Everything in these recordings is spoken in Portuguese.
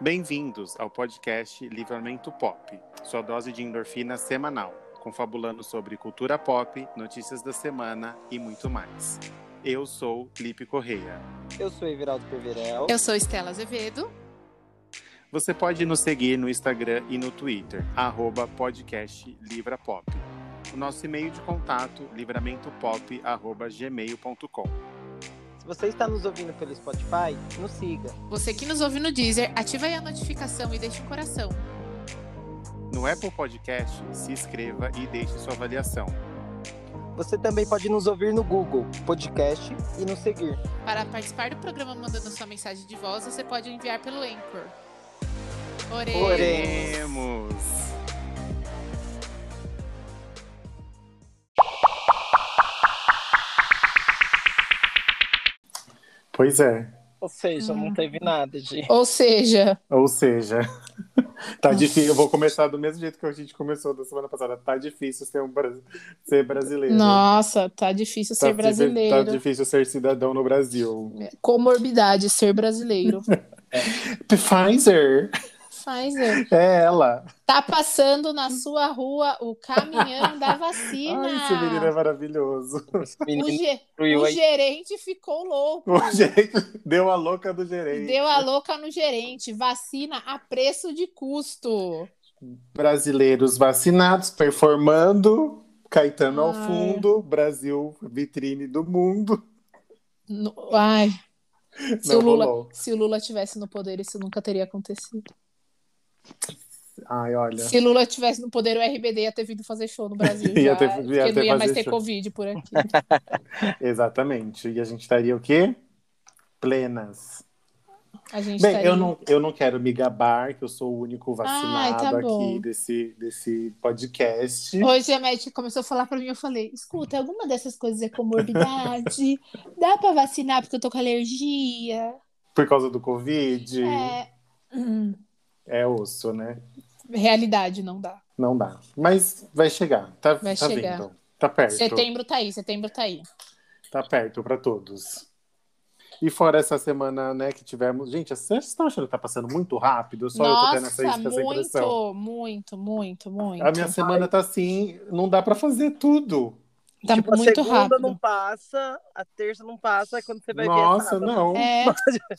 Bem-vindos ao podcast Livramento Pop, sua dose de endorfina semanal, confabulando sobre cultura pop, notícias da semana e muito mais. Eu sou Lipe Correia. Eu sou Everaldo Perverel. Eu sou Estela Azevedo. Você pode nos seguir no Instagram e no Twitter, arroba podcast Livrapop. O nosso e-mail de contato, livramentopop.gmail.com. Se você está nos ouvindo pelo Spotify, nos siga. Você que nos ouve no Deezer, ativa aí a notificação e deixe um coração. No Apple Podcast, se inscreva e deixe sua avaliação. Você também pode nos ouvir no Google Podcast e nos seguir. Para participar do programa mandando sua mensagem de voz, você pode enviar pelo Anchor. Oremos. Oremos! Pois é. Ou seja, não teve nada de. Ou seja, Ou seja, tá difícil. Eu vou começar do mesmo jeito que a gente começou da semana passada. Tá difícil ser, um, bra- ser brasileiro. nossa, tá difícil Tá ser di- brasileiro. Tá difícil ser cidadão no Brasil. Comorbidade, ser brasileiro. Pfizer, Pfizer. é ela. Tá passando na sua rua o caminhão da vacina. Ai, esse menino é maravilhoso. Esse o, menino ge- o gerente ficou louco. O gerente deu a louca do gerente. Deu a louca no gerente. Vacina a preço de custo. Brasileiros vacinados, performando. Caetano ao Ai. fundo, Brasil, vitrine do mundo. No- Ai, se Não o, Lula, se o Lula tivesse no poder, isso nunca teria acontecido. Ai, olha. Se Lula tivesse no poder, o RBD ia ter vindo fazer show no Brasil. Ia já, ter- ia porque ter não ia mais ter show. Covid por aqui. Exatamente. E a gente estaria o quê? Plenas. A gente Bem, estaria- eu não, eu não quero me gabar, que eu sou o único vacinado Ai, tá aqui desse, desse podcast. Hoje a médica começou a falar pra mim, eu falei, escuta, alguma dessas coisas é comorbidade? Dá pra vacinar porque eu tô com alergia? Por causa do Covid. É... hum, É osso, né? realidade, não dá. Não dá. Mas vai chegar. Tá, Vai tá chegar. vindo. Tá perto. Setembro tá aí, setembro tá aí. Tá perto para todos. E fora essa semana, né, que tivemos. Gente, vocês estão achando que tá passando muito rápido? Só eu tô tendo essa, Nossa, essa impressão. muito, muito, muito, muito. A minha semana tá assim, não dá para fazer tudo. Tá Tipo, a muito segunda rápido. não passa, a terça não passa, aí quando você vai ver. Nossa, é sábado. não. É,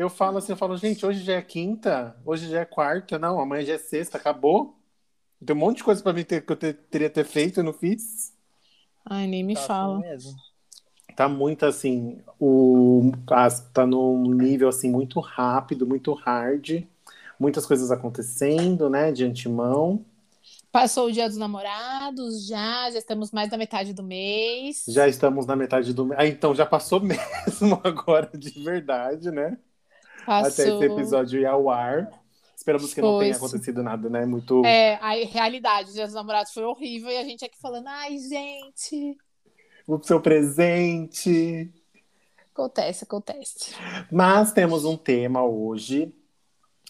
Eu falo assim, eu falo, gente, hoje já é quinta, hoje já é quarta, não, amanhã já é sexta, acabou. Tem um monte de coisa para mim ter, que eu ter- teria ter feito e não fiz. ai, nem me Tá assim fala. mesmo. Tá muito assim, o tá num nível assim muito rápido, muito hard, muitas coisas acontecendo, né, de antemão. Passou o dia dos namorados, já, já estamos mais da metade do mês. Já estamos na metade do mês. Ah, então já passou mesmo agora de verdade, né? Até Passou. esse episódio ir ao ar. Esperamos que não tenha acontecido nada, né? Muito É, a realidade, dia dos namorados foi horrível e a gente aqui falando, ai, gente, o seu presente. acontece, acontece. Mas temos um tema hoje,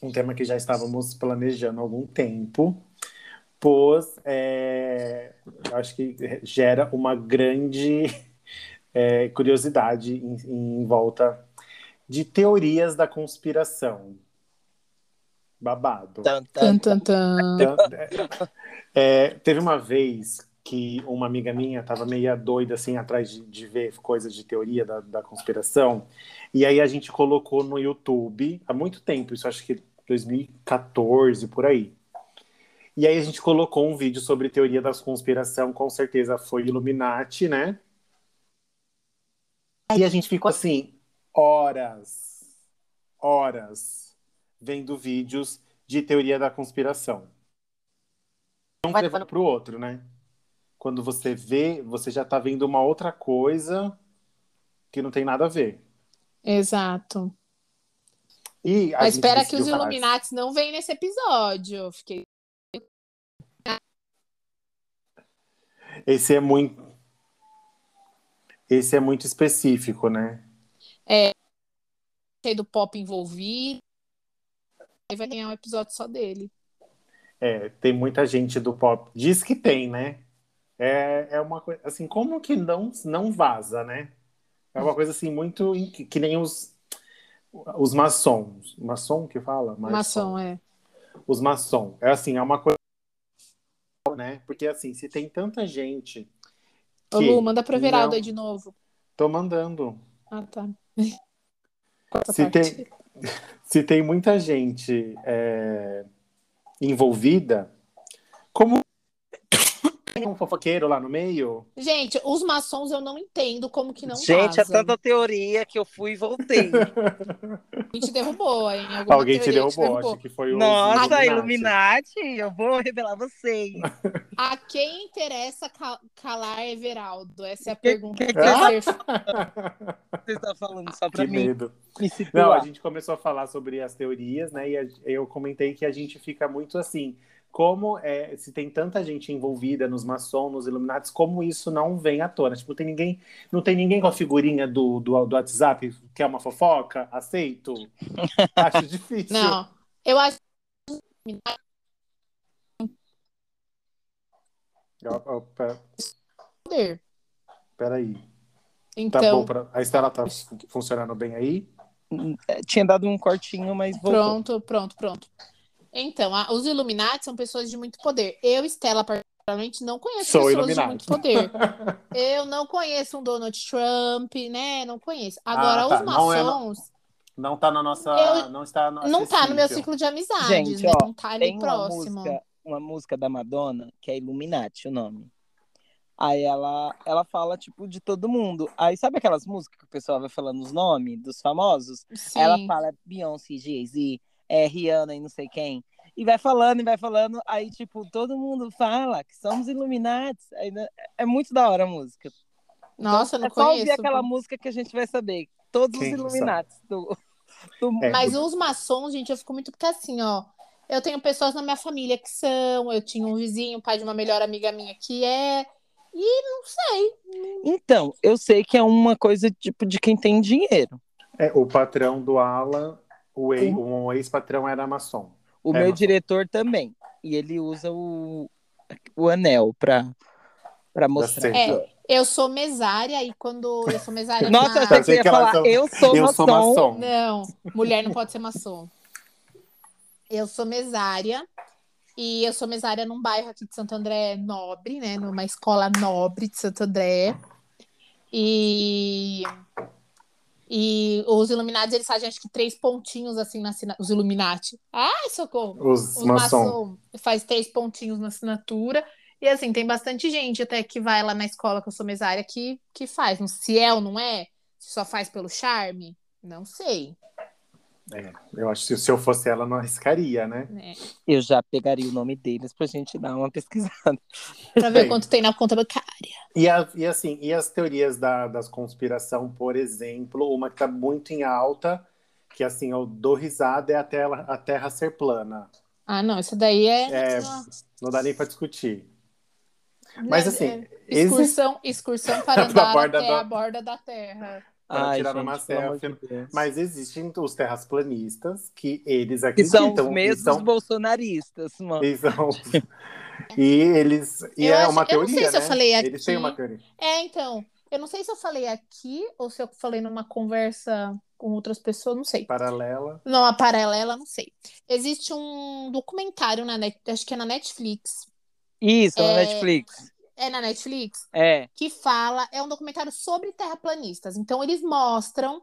um tema que já estávamos planejando há algum tempo, pois é, eu acho que gera uma grande é, curiosidade em, em volta de teorias da conspiração. Babado. Tan, tan. Então, é, teve uma vez que uma amiga minha estava meio doida assim atrás de, de ver coisas de teoria da, da conspiração e aí a gente colocou no YouTube há muito tempo, isso acho que 2014 por aí. E aí a gente colocou um vídeo sobre teoria da conspiração, com certeza foi Illuminati, né? Aí a gente ficou assim horas, horas vendo vídeos de teoria da conspiração. Um Vai levando pro outro, né? Quando você vê, você já tá vendo uma outra coisa que não tem nada a ver. Exato. E a Mas espera que os falar- Illuminati não venham nesse episódio. Fiquei. Esse é muito Esse é muito específico, né? Cheio do pop envolvido. Aí vai ganhar um episódio só dele. É, tem muita gente do pop. Diz que tem, né? É, é uma coisa. Assim, como que não, não vaza, né? É uma coisa assim, muito. in- Que nem os. Os maçons. Maçom que fala? Maçom, é. Os maçom. É assim, é uma coisa. Né? Porque assim, se tem tanta gente. Ô, que Lu, manda pro Everaldo não- aí de novo. Tô mandando. Ah, tá. Se tem, se tem muita gente é, envolvida, como tem um fofoqueiro lá no meio? Gente, os maçons eu não entendo como que não Gente, é vazam. tanta teoria que eu fui e voltei. Alguém te derrubou, hein? Alguma Alguém te teoria derrubou, acho que foi o Nossa, Illuminati. Illuminati, eu vou revelar vocês. A quem interessa ca- calar Everaldo? Essa é a Que- pergunta que- que vai ser Você está falando só pra Que mim medo. me Não, a gente começou a falar sobre as teorias, né? E eu comentei que a gente fica muito assim. Como é, se tem tanta gente envolvida nos maçons, nos Illuminatis, como isso não vem à tona? Tipo, tem ninguém, não tem ninguém com a figurinha do, do, do WhatsApp que é uma fofoca? Aceito? Acho difícil. Não, eu acho pe- poder. Peraí. Tá Então, bom pra... A Estela tá fu- funcionando bem aí? Tinha dado um cortinho, mas voltou. pronto, pronto, pronto. Então, a- os Illuminati são pessoas de muito poder. Eu, Stella, particularmente, não conheço Sou pessoas de Illuminati. muito poder. Eu não conheço um Donald Trump, né? Não conheço. Agora, Ah, tá. os Não é- maçons Não tá na nossa. Eu- Não está no não tá no meu ciclo de amizades, Gente, né? ó, não tá ali Tem uma próximo. música, uma música da Madonna, que é Illuminati, o nome. Aí ela, ela fala, tipo, de todo mundo. Aí sabe aquelas músicas que o pessoal vai falando os nomes dos famosos? Sim. Ela fala Beyoncé, Jay-Z, é, Rihanna e não sei quem. E vai falando, e vai falando. Aí, tipo, todo mundo fala que somos Illuminati. Aí, né, é muito da hora a música. Nossa, eu não é só ouvir conheço. aquela música que a gente vai saber. Todos Quem os Illuminati do, do É. Mas os maçons, gente, eu fico muito porque assim, ó. Eu tenho pessoas na minha família que são, eu tinha um vizinho, pai de uma melhor amiga minha que é. E não sei. Então, eu sei que é uma coisa tipo de quem tem dinheiro. É, o patrão do Alan, o ex- um ex-patrão era maçom. O É, meu mas- diretor também. E ele usa o, o anel pra, pra mostrar. É, eu sou mesária e quando eu sou mesária Nossa, eu na... achei que Achei você ia falar, são- eu sou Eu maçom. sou maçom. Não, mulher não pode ser maçom. Eu sou mesária e eu sou mesária num bairro aqui de Santo André Nobre, né? Numa escola nobre de Santo André. E e os Illuminati eles fazem acho que três pontinhos assim na assinatura. Os Illuminati. Ai, socorro! Os, Os maçom. maçom faz três pontinhos na assinatura. E assim, tem bastante gente até que vai lá na escola que eu sou mesária que, que faz. Se é ou não é, se só faz pelo charme, não sei. É, eu acho que se eu fosse ela, não arriscaria, né? Né? Eu já pegaria o nome deles pra gente dar uma pesquisada. Pra ver quanto tem na conta bancária. E, a- e assim, e as teorias da, das conspiração, por exemplo, uma que tá muito em alta, que assim, eu dou risada, é a terra, a terra ser plana. Ah, não, isso daí é. É, Não dá nem pra discutir. Mas né, assim, é excursão, excursão para andar até da- a borda da terra. Para Ai, tirar gente, uma selfie. de. Mas existem os terrasplanistas que eles acreditam. são os mesmos são- bolsonaristas, mano. e são- e eles. E Eu é acho- uma eu não teoria. sei se eu né? falei Eles têm aqui. uma teoria. É, então. Eu não sei se eu falei aqui ou se eu falei numa conversa com outras pessoas, não sei. Paralela. Não, a paralela, não sei. Existe um documentário na net, acho que é na Netflix. Isso, na É. Netflix. É na Netflix É. que fala, é um documentário sobre terraplanistas. Então eles mostram,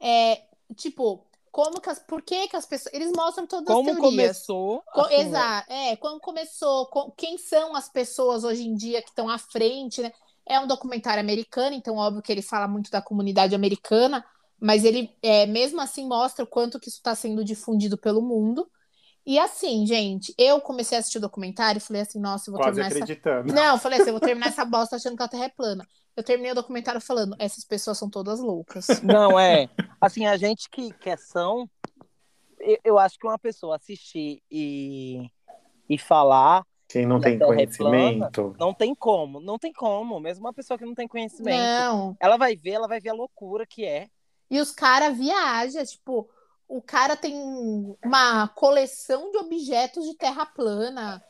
é, tipo, como que as, por que que as pessoas, eles mostram todas Como as teorias. começou. Co- Exato, é, como começou, co- quem são as pessoas hoje em dia que estão à frente, né? É um documentário americano, então óbvio que ele fala muito da comunidade americana, mas ele é, mesmo assim mostra o quanto que isso está sendo difundido pelo mundo. E assim, gente, eu comecei a assistir o documentário e falei assim, nossa, eu vou Quase terminar essa acreditando. não, eu falei assim, eu vou terminar essa bosta achando que a Terra é plana. Eu terminei o documentário falando, essas pessoas são todas loucas. Não, é. Assim, a gente que, que é são, eu, eu acho que uma pessoa assistir e, e falar, Quem não tem é conhecimento. não tem como. Não tem como. Mesmo uma pessoa que não tem conhecimento. Não. Ela vai ver, ela vai ver a loucura que é. E os caras viajam, tipo, o cara tem uma coleção de objetos de terra plana.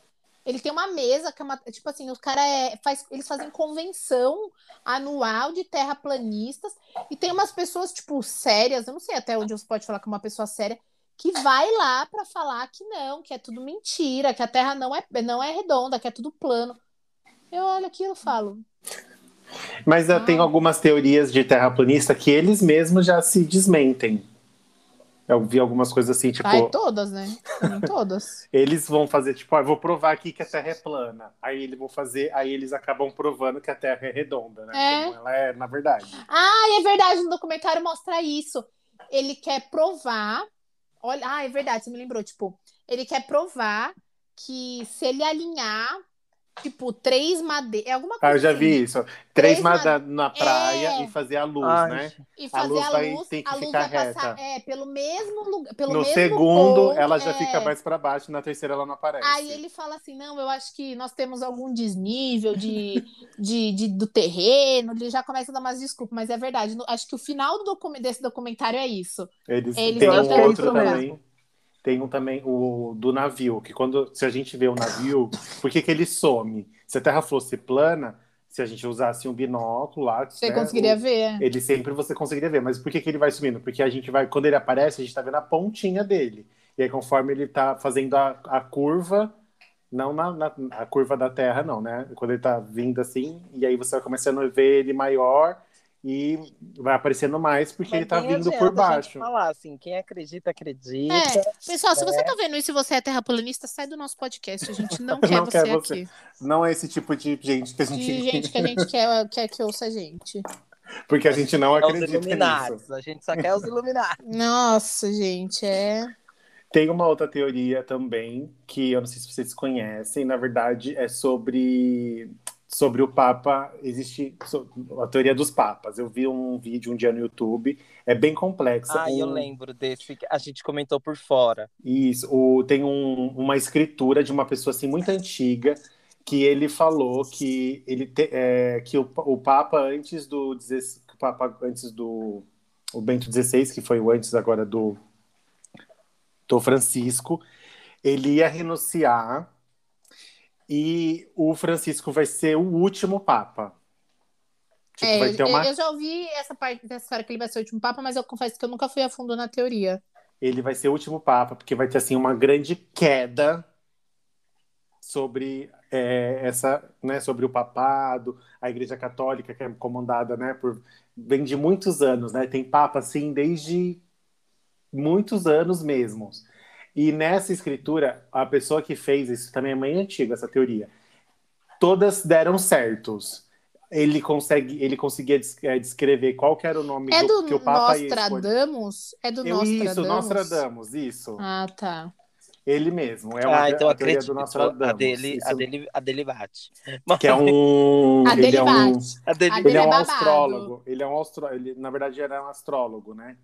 Ele tem uma mesa que é uma, tipo assim, os caras é, faz, eles fazem convenção anual de terraplanistas e tem umas pessoas tipo sérias, eu não sei até onde você pode falar que é uma pessoa séria que vai lá para falar que não, que é tudo mentira, que a Terra não é não é redonda, que é tudo plano. Eu olho aquilo e falo. Mas ah. tem algumas teorias de terraplanista que eles mesmos já se desmentem. Eu vi algumas coisas assim, tipo. Ai, todas, né? todas. eles vão fazer, tipo, ah, vou provar aqui que a Terra é plana. Aí eles vão fazer, aí eles acabam provando que a Terra é redonda, né? É. Como ela é, na verdade. Ah, é verdade, no documentário mostra isso. Ele quer provar. Olha, ah, é verdade, você me lembrou, tipo, ele quer provar que se ele alinhar tipo, três madeiras. É alguma coisa. Ah, eu já vi assim. isso. Três, três madeiras na praia é... e fazer a luz, Ai. né? E fazer a luz, a luz vai, tem que a ficar reta. Passar, é, pelo mesmo lugar. Pelo no mesmo segundo, ponto, ela já é... fica mais para baixo, na terceira ela não aparece. Aí ele fala assim: não, eu acho que nós temos algum desnível de, de, de, do terreno. Ele já começa a dar umas desculpas, mas é verdade. Acho que o final do docu desse documentário é isso. Eles, Eles tem um outro também. Tem um também, o do navio, que quando se a gente vê o navio, por que, que ele some? Se a Terra fosse plana, se a gente usasse um binóculo lá, você né, conseguiria o, ver. Ele sempre você conseguiria ver. Mas por que, que ele vai sumindo? Porque a gente vai, quando ele aparece, a gente está vendo a pontinha dele. E aí, conforme ele está fazendo a, a curva, não na, na, a curva da Terra, não, né? Quando ele está vindo assim, e aí você vai começando a ver ele maior e vai aparecendo mais porque Mas ele tá vindo por baixo. falar assim, quem acredita, acredita. É. Pessoal, se você é. tá vendo isso e você é terraplanista, sai do nosso podcast. A gente não quer, não você, quer você aqui. Não é esse tipo de gente que a gente, de gente que a gente quer, quer que ouça a gente. Porque a gente não acredita nisso. A gente só quer os iluminados. Nossa, gente, é. Tem uma outra teoria também que eu não sei se vocês conhecem, na verdade é sobre sobre o Papa, existe a teoria dos papas. Eu vi um vídeo um dia no YouTube, é bem complexa. Ah, um... eu lembro desse, a gente comentou por fora. Isso, o, tem um, uma escritura de uma pessoa assim muito antiga que ele falou que ele te, é, que o, o Papa antes do o Papa antes do o Bento XVI, que foi o antes agora do do Francisco, ele ia renunciar e o Francisco vai ser o último Papa. Tipo, é, vai ter uma... Eu já ouvi essa parte dessa história que ele vai ser o último Papa, mas eu confesso que eu nunca fui a fundo na teoria. Ele vai ser o último Papa, porque vai ter assim uma grande queda sobre é, essa, né, sobre o papado, a Igreja Católica que é comandada, né, por vem de muitos anos, né? Tem papa assim desde muitos anos mesmo. E nessa escritura, a pessoa que fez isso também é bem antiga, essa teoria. Todas deram certos. Ele consegue, ele conseguia é, descrever qual era o nome é do, do que o Papa Nostradamus? É do Eu, Nostradamus? Isso, Nostradamus, isso. Ah, tá. Ele mesmo. É uma ah, então a teoria do Nostradamus. A dele, a dele, a dele bate. Que é um. A dele é um, bate. A dele, ele é um astrólogo. Ele é um astrólogo. Ele, na verdade, era um astrólogo, né?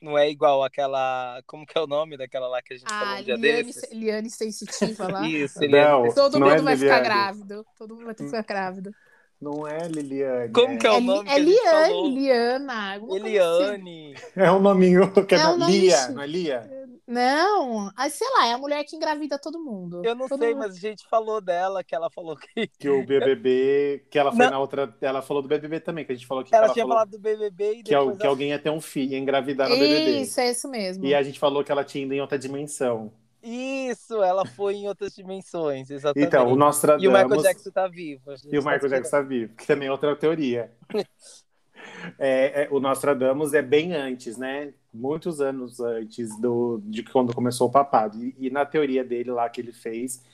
Não é igual aquela. Como que é o nome daquela lá que a gente ah, falou um dia Liane, desses? Liane Sensitiva lá. Isso, Não, Todo não mundo é vai Liliane. ficar grávido. Todo mundo vai ficar grávido. Não é Liliane. Como que é o nome? É, é Liane, Liana. Eliane. Assim. É um nominho que é, é um Lia, não é Lia? Não, ah, sei lá, é a mulher que engravida todo mundo. Eu não todo sei, mundo. mas a gente falou dela, que ela falou que. Que o BBB, que ela foi não. na outra. Ela falou do BBB também, que a gente falou que. Ela, ela tinha falou falado do BBB e que, ela... que alguém ia ter um filho, ia engravidar no isso, BBB. Isso, é isso mesmo. E a gente falou que ela tinha ido em outra dimensão. Isso, ela foi em outras dimensões, exatamente. Então, o Nostradamus... E o Michael Jackson tá vivo. E o Michael tá Jackson tá vivo, que também é outra teoria. é, é, o Nostradamus é bem antes, né? Muitos anos antes do, de quando começou o papado. E, e, na teoria dele lá que ele fez,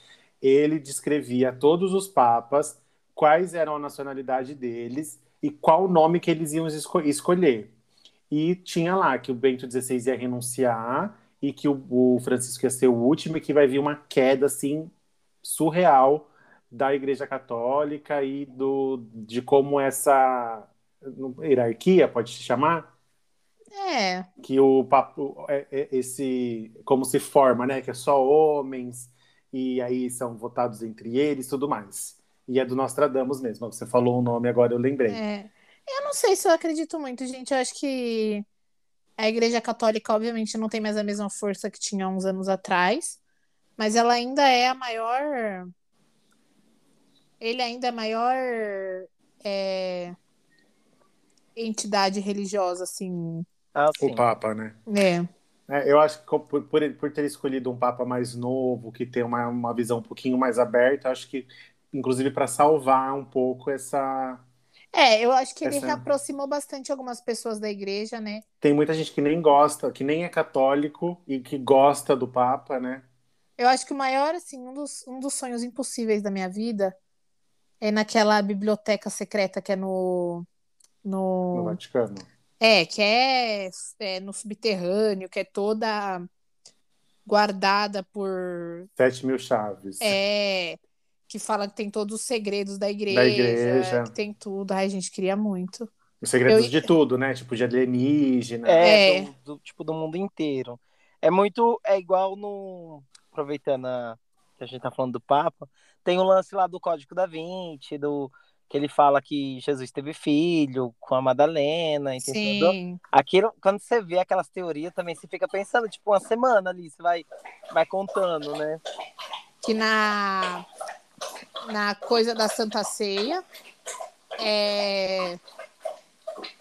ele descrevia todos os papas, quais eram a nacionalidade deles e qual nome que eles iam esco escolher. E tinha lá que o Bento XVI ia renunciar e que o, o Francisco ia ser o último e que vai vir uma queda assim surreal da Igreja Católica e do, de como essa hierarquia, pode se chamar? É. Que o papo, é, é, esse, como se forma, né? Que é só homens, e aí são votados entre eles tudo mais. E é do Nostradamus mesmo. Você falou o nome, agora eu lembrei. É. Eu não sei se eu acredito muito, gente. Eu acho que a Igreja Católica, obviamente, não tem mais a mesma força que tinha uns anos atrás. Mas ela ainda é a maior. Ele ainda é a maior é, entidade religiosa, assim. Ah, O. Papa, né? É. É, eu acho que por, por ter escolhido um Papa mais novo, que tem uma, uma visão um pouquinho mais aberta, acho que, inclusive, para salvar um pouco essa. É, eu acho que ele Essa- reaproximou bastante algumas pessoas da igreja, né? Tem muita gente que nem gosta, que nem é católico e que gosta do Papa, né? Eu acho que o maior, assim, um dos, um dos sonhos impossíveis da minha vida é naquela biblioteca secreta que é no. No no... Vaticano. É, que é, é no subterrâneo, que é toda guardada por. Sete mil chaves. É, que fala que tem todos os segredos da igreja, Da igreja. que tem tudo. Ai, a gente queria muito. Os segredos Eu- de tudo, né? Tipo, de alienígena. É, É. Do, do- tipo, do mundo inteiro. É muito. É igual no. Aproveitando a, que a gente tá falando do Papa, tem o lance lá do Código da Vinci, do. Que ele fala que Jesus teve filho com a Madalena, entendeu? Sim. Aquilo, quando você vê aquelas teorias também, você fica pensando, tipo, uma semana ali, você vai, vai contando, né? que na na coisa da Santa Ceia é,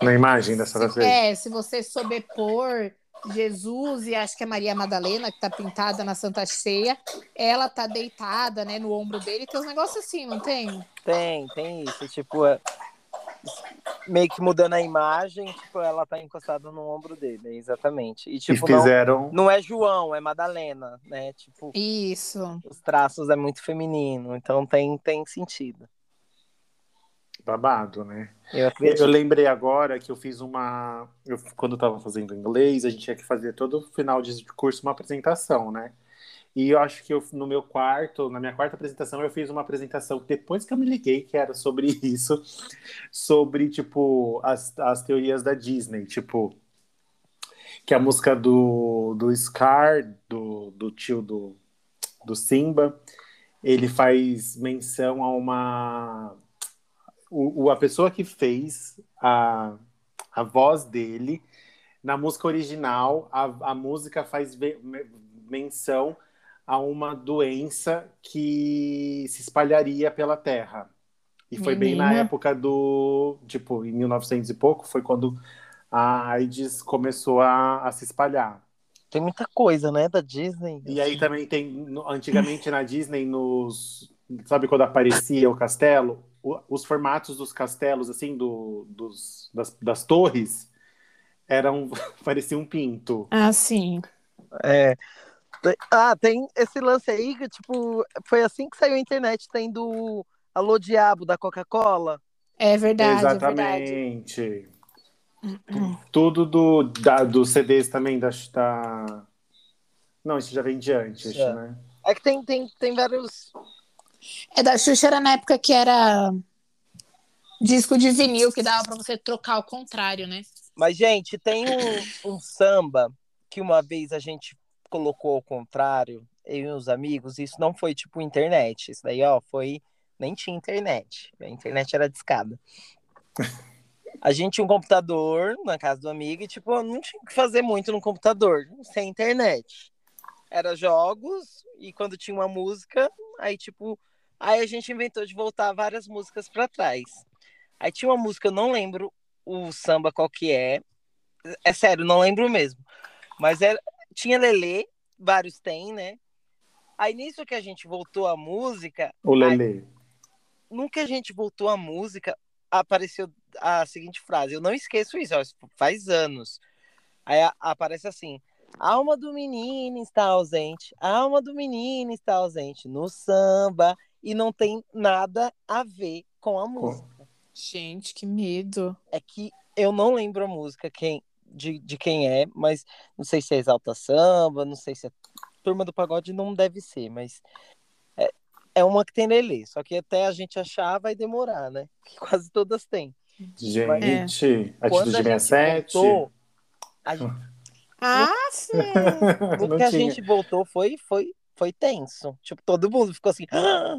Na imagem dessa se, vez. é se você sobrepor Jesus e acho que é Maria Madalena que tá pintada na Santa Ceia, ela tá deitada, né, no ombro dele, tem uns negócios assim, não tem? Tem, tem isso, tipo, é, meio que mudando a imagem, tipo, ela tá encostada no ombro dele, exatamente. E E tipo, não, fizeram. não é João, é Madalena, né? Tipo, Isso. os traços é muito feminino, então tem, tem sentido. Babado, né? Eu Eu lembrei agora que eu fiz uma. Eu, quando eu estava fazendo inglês, a gente tinha que fazer todo final de curso uma apresentação, né? E eu acho que eu, no meu quarto, na minha quarta apresentação, eu fiz uma apresentação depois que eu me liguei, que era sobre isso, sobre, tipo, as, as teorias da Disney, tipo, que a música do, do Scar, do, do tio do, do Simba, ele faz menção a uma o, o- a pessoa que fez a, a voz dele, na música original, a, a música faz ve- me- menção a uma doença que se espalharia pela Terra. E foi bem na Menina. época do, tipo, em 1900 e pouco, foi quando a AIDS começou a, a se espalhar. Tem muita coisa, né, da Disney. E aí também tem, antigamente na Disney, nos. Sabe quando aparecia o castelo? Os formatos dos castelos, assim, do, dos, das, das torres, eram. parecia um pinto. Ah, sim. É. Ah, tem esse lance aí que, tipo, foi assim que saiu a internet, tem do Alô Diabo da Coca-Cola. É verdade, é verdade. Exatamente. Tudo do, da, dos CDs também da, da. Não, isso já vem de antes, É. né? É que tem, tem, tem vários. É da Xuxa era na época que era disco de vinil que dava pra você trocar ao contrário, né? Mas, gente, tem um, um samba que uma vez a gente colocou ao contrário, eu e os amigos, isso não foi tipo internet. Isso daí, ó, foi. Nem tinha internet. A internet era discada. A gente tinha um computador na casa do amigo e, tipo, não tinha que fazer muito no computador, sem internet. Era jogos e quando tinha uma música, aí, tipo, aí a gente inventou de voltar várias músicas pra trás. Aí tinha uma música, eu não lembro o samba qual que é. É sério, não lembro mesmo. Mas era, tinha Lelê, vários tem, né? Aí nisso que a gente voltou a música, O Lelê. nunca a gente voltou a música, apareceu a seguinte frase. Eu não esqueço isso, ó, faz anos. Aí aparece assim: a alma do menino está ausente, a alma do menino está ausente no samba e não tem nada a ver com a música. Gente, que medo. É que eu não lembro a música quem, de, de quem é, mas não sei se é Exalta Samba, não sei se é Turma do Pagode, não deve ser, mas é, é uma que tem Lelê, só que até a gente achar vai demorar, né? Que quase todas têm. Gente, Quando Atitude a gente 67. voltou, a gente, Ah, sim. Não que a gente voltou foi, foi, foi tenso. Tipo, todo mundo ficou assim. "Ah!"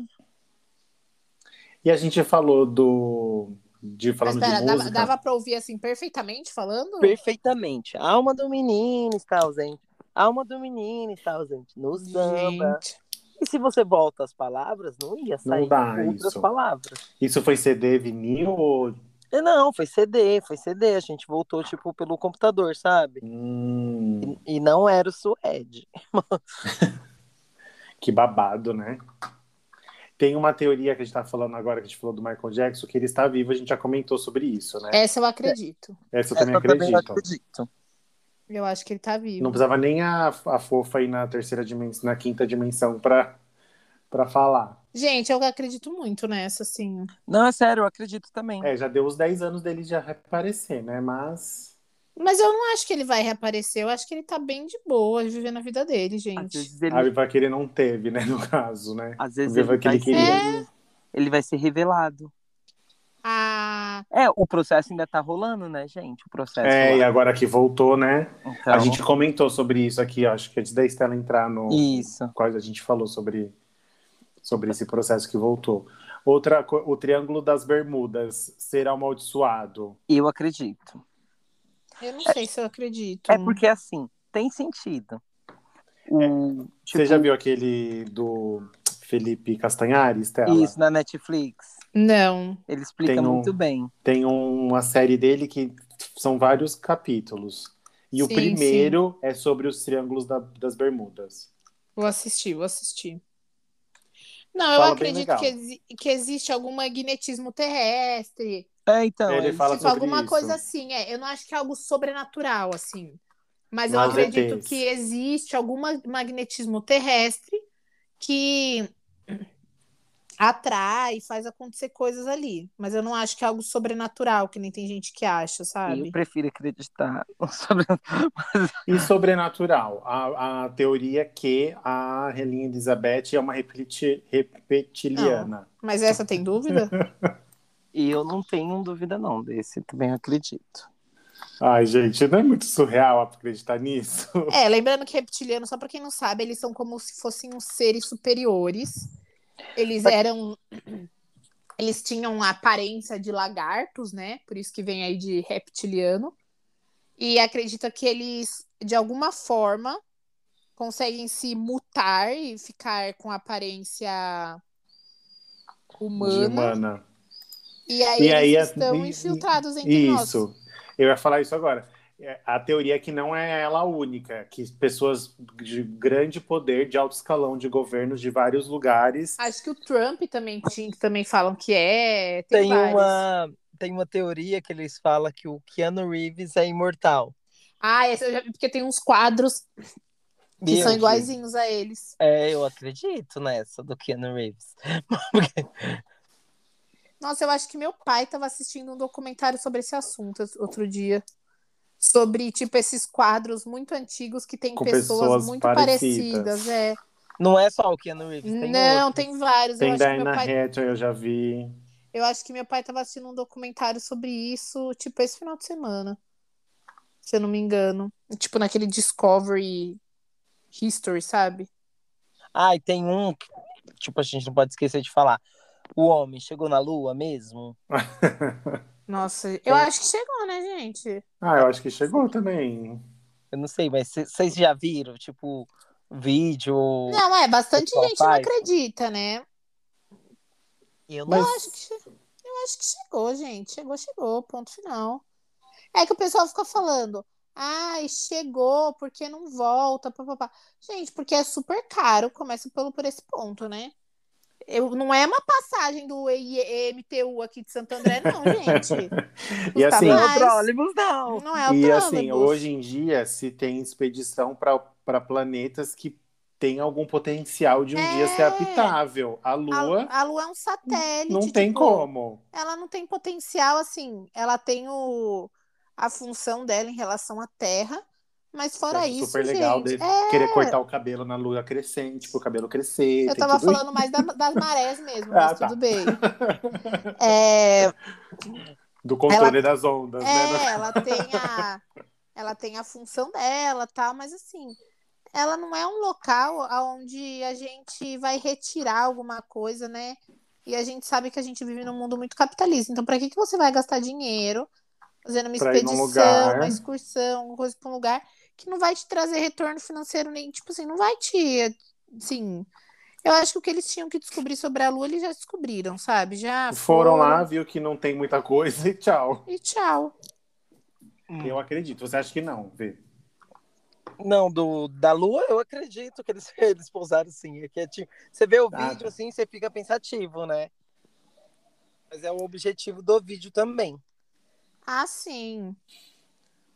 E a gente falou do. De, Mas falando pera, de dava, música. dava pra ouvir assim perfeitamente falando? perfeitamente. A alma do menino está ausente. A alma do menino está ausente. No samba. Gente. E se você volta as palavras, não ia sair Não dá outras isso. palavras. Isso foi CD vinil ou. E Não, foi CD, foi CD. A gente voltou, tipo, pelo computador, sabe? Hum, E, e não era o Suede. que babado, né? Tem uma teoria que a gente tá falando agora, que a gente falou do Michael Jackson, que ele está vivo, a gente já comentou sobre isso, né? Essa eu acredito. Essa eu também Essa eu acredito. acredito. Eu acho que ele tá vivo. Não precisava nem a, a fofa aí na terceira dimensão, na quinta dimensão pra, pra falar. Gente, eu acredito muito nessa, assim. Não, é sério, eu acredito também. É, já deu os 10 anos dele já reaparecer, né? Mas. Mas eu não acho que ele vai reaparecer. Eu acho que ele tá bem de boa, vivendo a vida dele, Às gente. vezes ele, A Viva Querer não teve, né? No caso, né? às vezes ele, que ele vai queria. ser, ele vai ser revelado. Ah, É, o processo ainda tá rolando, né, gente? O processo. É, lá. e agora que voltou, né? Então, A gente comentou sobre isso aqui, acho que antes da Estela entrar no. Isso. Quase a gente falou sobre, sobre esse processo que voltou. Outra, o Triângulo das Bermudas será amaldiçoado. Eu acredito. Eu não sei se eu acredito. É porque, assim, tem sentido. O, Você tipo, já viu aquele do Felipe Castanhari, Estela? Isso, na Netflix. Não. Ele explica Tem um- muito bem. Tem uma série dele que são vários capítulos. E o Sim, primeiro é sobre os Triângulos da- das Bermudas. Vou assistir, vou assistir. Não, eu Fala acredito que, exi- que existe algum magnetismo terrestre. É, então. Ele é fala tipo, sobre alguma isso. coisa assim. É, eu não acho que é algo sobrenatural, assim. Mas eu Mas acredito ETs. que existe algum ma- magnetismo terrestre que atrai, faz acontecer coisas ali. Mas eu não acho que é algo sobrenatural, que nem tem gente que acha, sabe? Eu prefiro acreditar sobre. E sobrenatural, a, a teoria é que a Rainha Elizabeth é uma repeti- reptiliana. Mas essa tem dúvida? E eu não tenho dúvida, não, desse também acredito. Ai, gente, não é muito surreal acreditar nisso? É, lembrando que reptiliano, só pra quem não sabe, eles são como se fossem uns seres superiores. Eles eram. Eles tinham a aparência de lagartos, né? Por isso que vem aí de reptiliano. E acredita que eles, de alguma forma, conseguem se mutar e ficar com aparência humana. humana. E aí E eles aí, estão e- infiltrados entre nós. Isso. Eu ia falar isso agora. É, A teoria é que não é ela a única, que pessoas de grande poder, de alto escalão de governos de vários lugares. Acho que o Trump também tinha, que também falam que é. Tem, Tem uma, tem uma teoria que eles falam que o Keanu Reeves é imortal. Ah, esse eu já porque tem uns quadros que Meu são Deus. iguaizinhos a eles. É, eu acredito nessa do Keanu Reeves. Nossa, eu acho que meu pai estava assistindo um documentário sobre esse assunto outro dia. Sobre, tipo, esses quadros muito antigos que tem pessoas, pessoas muito parecidas. parecidas. É. Não é só o Keanu Reeves, tem Não, outros. tem vários. eu Tem acho que meu Diana pai, Hathaway, eu já vi. eu acho que meu pai estava assistindo um documentário sobre isso, tipo, esse final de semana. Se eu não me engano. Tipo, naquele Discovery History, sabe? Ah, e tem um que, tipo, a gente não pode esquecer de falar. O homem chegou na lua mesmo? Nossa, eu acho que chegou, né, gente? ah, eu acho que chegou também. Eu não sei, mas vocês já viram, tipo, vídeo? Não, é, bastante gente não acredita, né? Eu Mas- Eu acho que eu acho que chegou, gente. Chegou, chegou, ponto final. É que o pessoal fica falando, ai, chegou, porque não volta, papapá. Gente, porque é super caro, começa pelo por esse ponto, né? Eu, não é uma passagem do EI MTU aqui de Santo André, não, gente. E assim, Não, mais. Prólibus não. Não é o E assim, hoje em dia se tem expedição para planetas que têm algum potencial de um É. dia ser habitável. A Lua A, a Lua é um satélite. não tem tipo, como. Ela não tem potencial, assim. Ela tem o, a função dela em relação à Terra. Mas fora Eu acho isso, super legal gente. de é, querer cortar o cabelo na lua crescente, pro cabelo crescer. Eu tava falando mais da- das marés mesmo, Ah, mas tá. tudo bem. É, Do controle das ondas, é, né? ela tem a ela tem a função dela, tal, mas assim, ela não é um local onde a gente vai retirar alguma coisa, né? E a gente sabe que a gente vive num mundo muito capitalista. Então, para que que você vai gastar dinheiro fazendo uma Pra expedição, uma excursão, alguma coisa para um lugar que não vai te trazer retorno financeiro nem, tipo assim, não vai te, assim, Eu acho que o que eles tinham que descobrir sobre a Lua, eles já descobriram, sabe? Já Foram lá, viu que não tem muita coisa e tchau. E tchau. Eu acredito. Você acha que não, Vê? Não, do, da Lua eu acredito que eles, eles pousaram sim. É que é tipo, você vê o Ah, vídeo tá. assim, você fica pensativo, né? Mas é o objetivo do vídeo também. Ah, sim.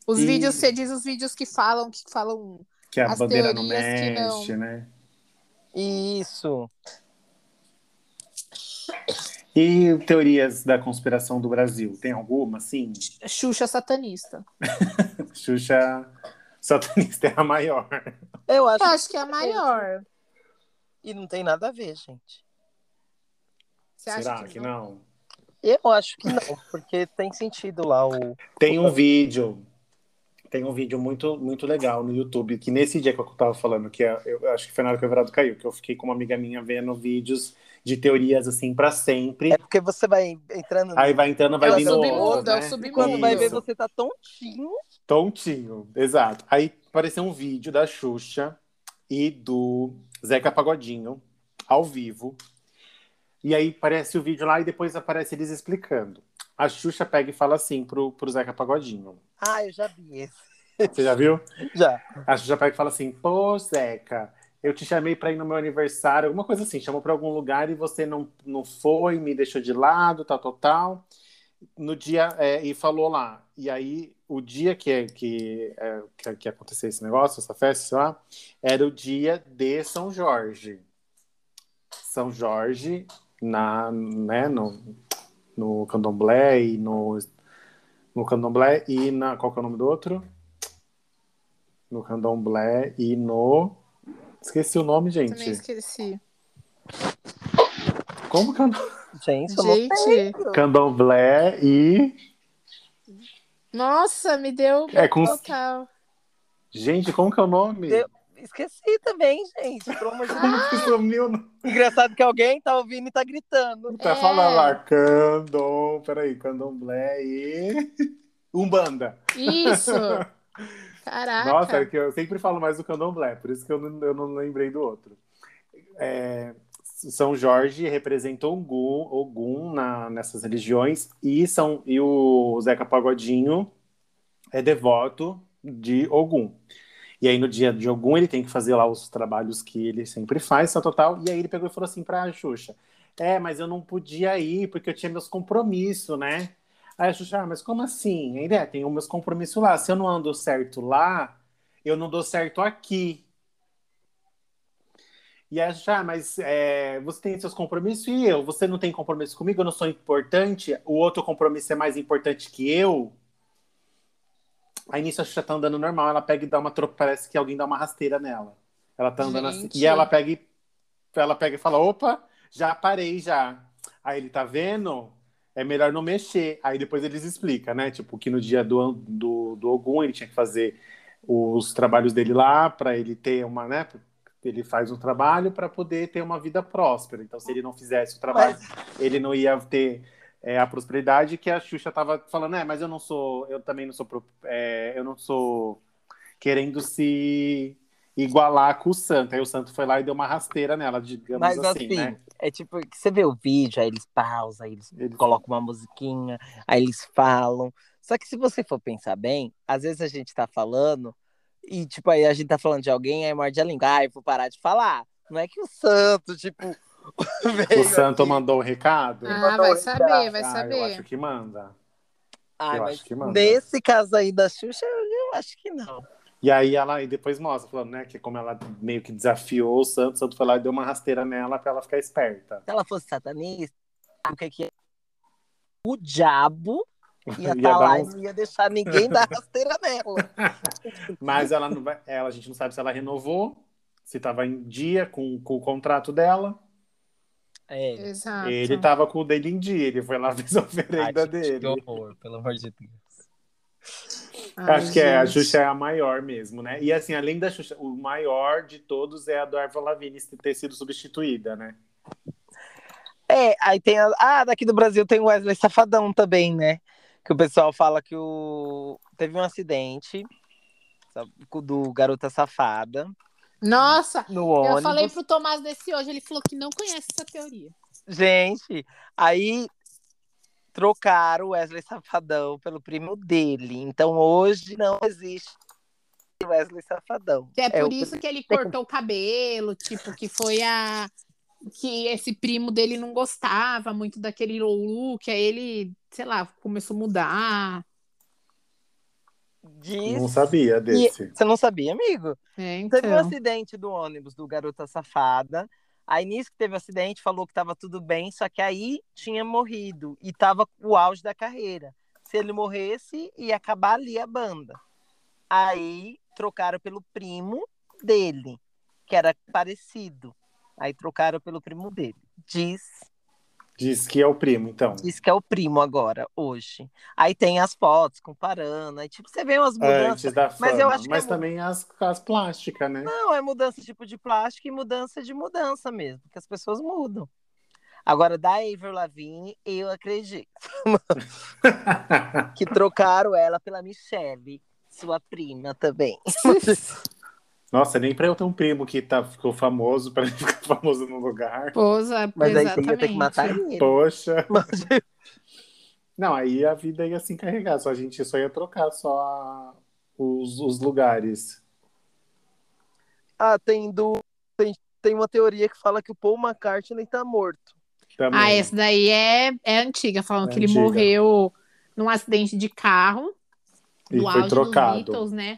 Os E- vídeos, você diz os vídeos que falam, que falam. Que a As bandeira não teorias que não. mexe, né? Isso. E teorias da conspiração do Brasil? Tem alguma, sim? Xuxa satanista. Xuxa satanista é a maior. Eu acho Eu acho que é a maior. e não tem nada a ver, gente. Você acha Será que não? Eu acho que não, porque tem sentido lá o. Tem um vídeo, tem um vídeo muito, muito legal no YouTube, que nesse dia que eu tava falando, que é- eu acho que foi na hora que o Everardo caiu, que eu fiquei com uma amiga minha vendo vídeos de teorias assim pra sempre. É porque você vai entrando. Aí vai entrando, vai o vindo submundo, né? submundo. Quando vai ver, você tá tontinho. Tontinho, exato. Aí apareceu um vídeo da Xuxa e do Zeca Pagodinho, ao vivo. E aí aparece o vídeo lá e depois aparece eles explicando. A Xuxa pega e fala assim pro, pro Zeca Pagodinho. Ah, eu já vi esse. Você já viu? Já. A Xuxa pega e fala assim: pô, Zeca, eu te chamei pra ir no meu aniversário, alguma coisa assim, chamou pra algum lugar e você não, não foi, me deixou de lado, tal, tal, tal. No dia, é, e falou lá. E aí, o dia que, que, é, que, que aconteceu esse negócio, essa festa, sei lá, era o dia de São Jorge. São Jorge, na, né, no, no candomblé e no, no candomblé e na. Qual que é o nome do outro? No candomblé e no. Esqueci o nome, Também gente. esqueci. Como que é o nome? Gente, Gente. Candomblé e. nossa, me deu É com- total. Gente, como que é o nome? Deu- Esqueci também, gente. Pelo amor de Deus. Sumiu, não. Engraçado que alguém tá ouvindo e tá gritando. Tá É. falando lá, candom, peraí, candomblé e umbanda. Isso! Caraca. Nossa, é que eu sempre falo mais do candomblé, por isso que eu não, eu não lembrei do outro. É, São Jorge representa Ogum, Ogum na, nessas religiões e, são, e o Zeca Pagodinho é devoto de Ogum. E aí no dia de Ogum ele tem que fazer lá os trabalhos que ele sempre faz, tal, total. E aí ele pegou e falou assim pra Xuxa: É, mas eu não podia ir porque eu tinha meus compromissos, né? Aí a Xuxa, ah, mas como assim? Ele é, tem os meus compromissos lá. Se eu não ando certo lá, eu não dou certo aqui. E aí a Xuxa, ah, mas é, você tem seus compromissos e eu? Você não tem compromisso comigo? Eu não sou importante? O outro compromisso é mais importante que eu? Aí nisso a Xuxa tá andando normal, ela pega e dá uma troca, parece que alguém dá uma rasteira nela. Ela tá andando assim. Gente. E ela pega e ela pega e fala: opa, já parei já. Aí ele tá vendo? É melhor não mexer. Aí depois eles explicam, né? Tipo, que no dia do, do, do Ogum ele tinha que fazer os trabalhos dele lá para ele ter uma, né? Ele faz um trabalho para poder ter uma vida próspera. Então, se ele não fizesse o trabalho, ele não ia ter é, a prosperidade que a Xuxa tava falando, é, mas eu não sou, eu também não sou, é, eu não sou querendo se igualar com o santo. Aí o santo foi lá e deu uma rasteira nela, digamos Mas assim, assim, né? é tipo, você vê o vídeo, aí eles pausam, aí eles Eles- colocam uma musiquinha, aí eles falam. Só que se você for pensar bem, às vezes a gente tá falando e, tipo, aí a gente tá falando de alguém, aí morde a língua, ai, vou parar de falar. Não é que o santo, tipo, O santo aqui. mandou o recado? Ah, Mandou vai entrar. saber, vai Ah, saber. eu acho que manda. Ai, eu acho que manda. nesse caso aí da Xuxa, eu, eu acho que não. E aí ela e depois mostra, falando, né, que como ela meio que desafiou o santo, o santo foi lá e deu uma rasteira nela pra ela ficar esperta. Se ela fosse satanista, o que que é? O diabo ia estar dar lá uns- e não ia deixar ninguém dar rasteira nela. Mas ela não vai, ela, a gente não sabe se ela renovou, se tava em dia com, com o contrato dela. É. Exato. Ele tava com o dele em dia, ele foi lá fez a oferenda Ai, gente, dele. Que horror, pelo amor de Deus. Ai, Acho que é, a. Xuxa é a maior mesmo, né? E assim, além da Xuxa, o maior de todos é a do Lavigne ter sido substituída, né? É, aí tem a... Ah, daqui do Brasil tem o Wesley Safadão também, né? Que o pessoal fala que o... teve um acidente do Garota Safada. Nossa, no eu ônibus. falei pro Tomás desse hoje, ele falou que não conhece essa teoria. Gente, aí trocaram o Wesley Safadão pelo primo dele. Então hoje não existe Wesley Safadão. É por o- isso que ele cortou o cabelo, tipo, que foi a. Que esse primo dele não gostava muito daquele look, aí ele, sei lá, começou a mudar. Diz... Não sabia desse. Você não sabia, amigo? É, Teve um então. acidente do ônibus do Garota Safada. Aí, nisso que teve o acidente, falou que tava tudo bem, só que aí tinha morrido e tava o auge da carreira. Se ele morresse, ia acabar ali a banda. Aí trocaram pelo primo dele, que era parecido. Aí trocaram pelo primo dele. Diz, Diz que é o primo, então. diz que é o primo agora, hoje. Aí tem as fotos comparando. Aí, tipo, você vê umas mudanças. Antes da fama. Mas eu acho que Mas é também as, as plásticas, né? Não, é mudança tipo de plástico e mudança de mudança mesmo, que as pessoas mudam. Agora, da Avril Lavigne, eu acredito que trocaram ela pela Michelle, sua prima também. Nossa, nem pra eu ter um primo que tá, ficou famoso, pra ele ficar famoso no lugar. Esposa, Mas aí você ia ter que matar ele. Poxa. Mas- Não, aí a vida ia se encarregar, só a gente só ia trocar só a- os, os lugares. ah, tem, do... tem, tem uma teoria que fala que o Paul McCartney tá morto. Também. Ah, essa daí é, é antiga, falando É que ele antiga. morreu num acidente de carro, E no foi trocado. Beatles, né?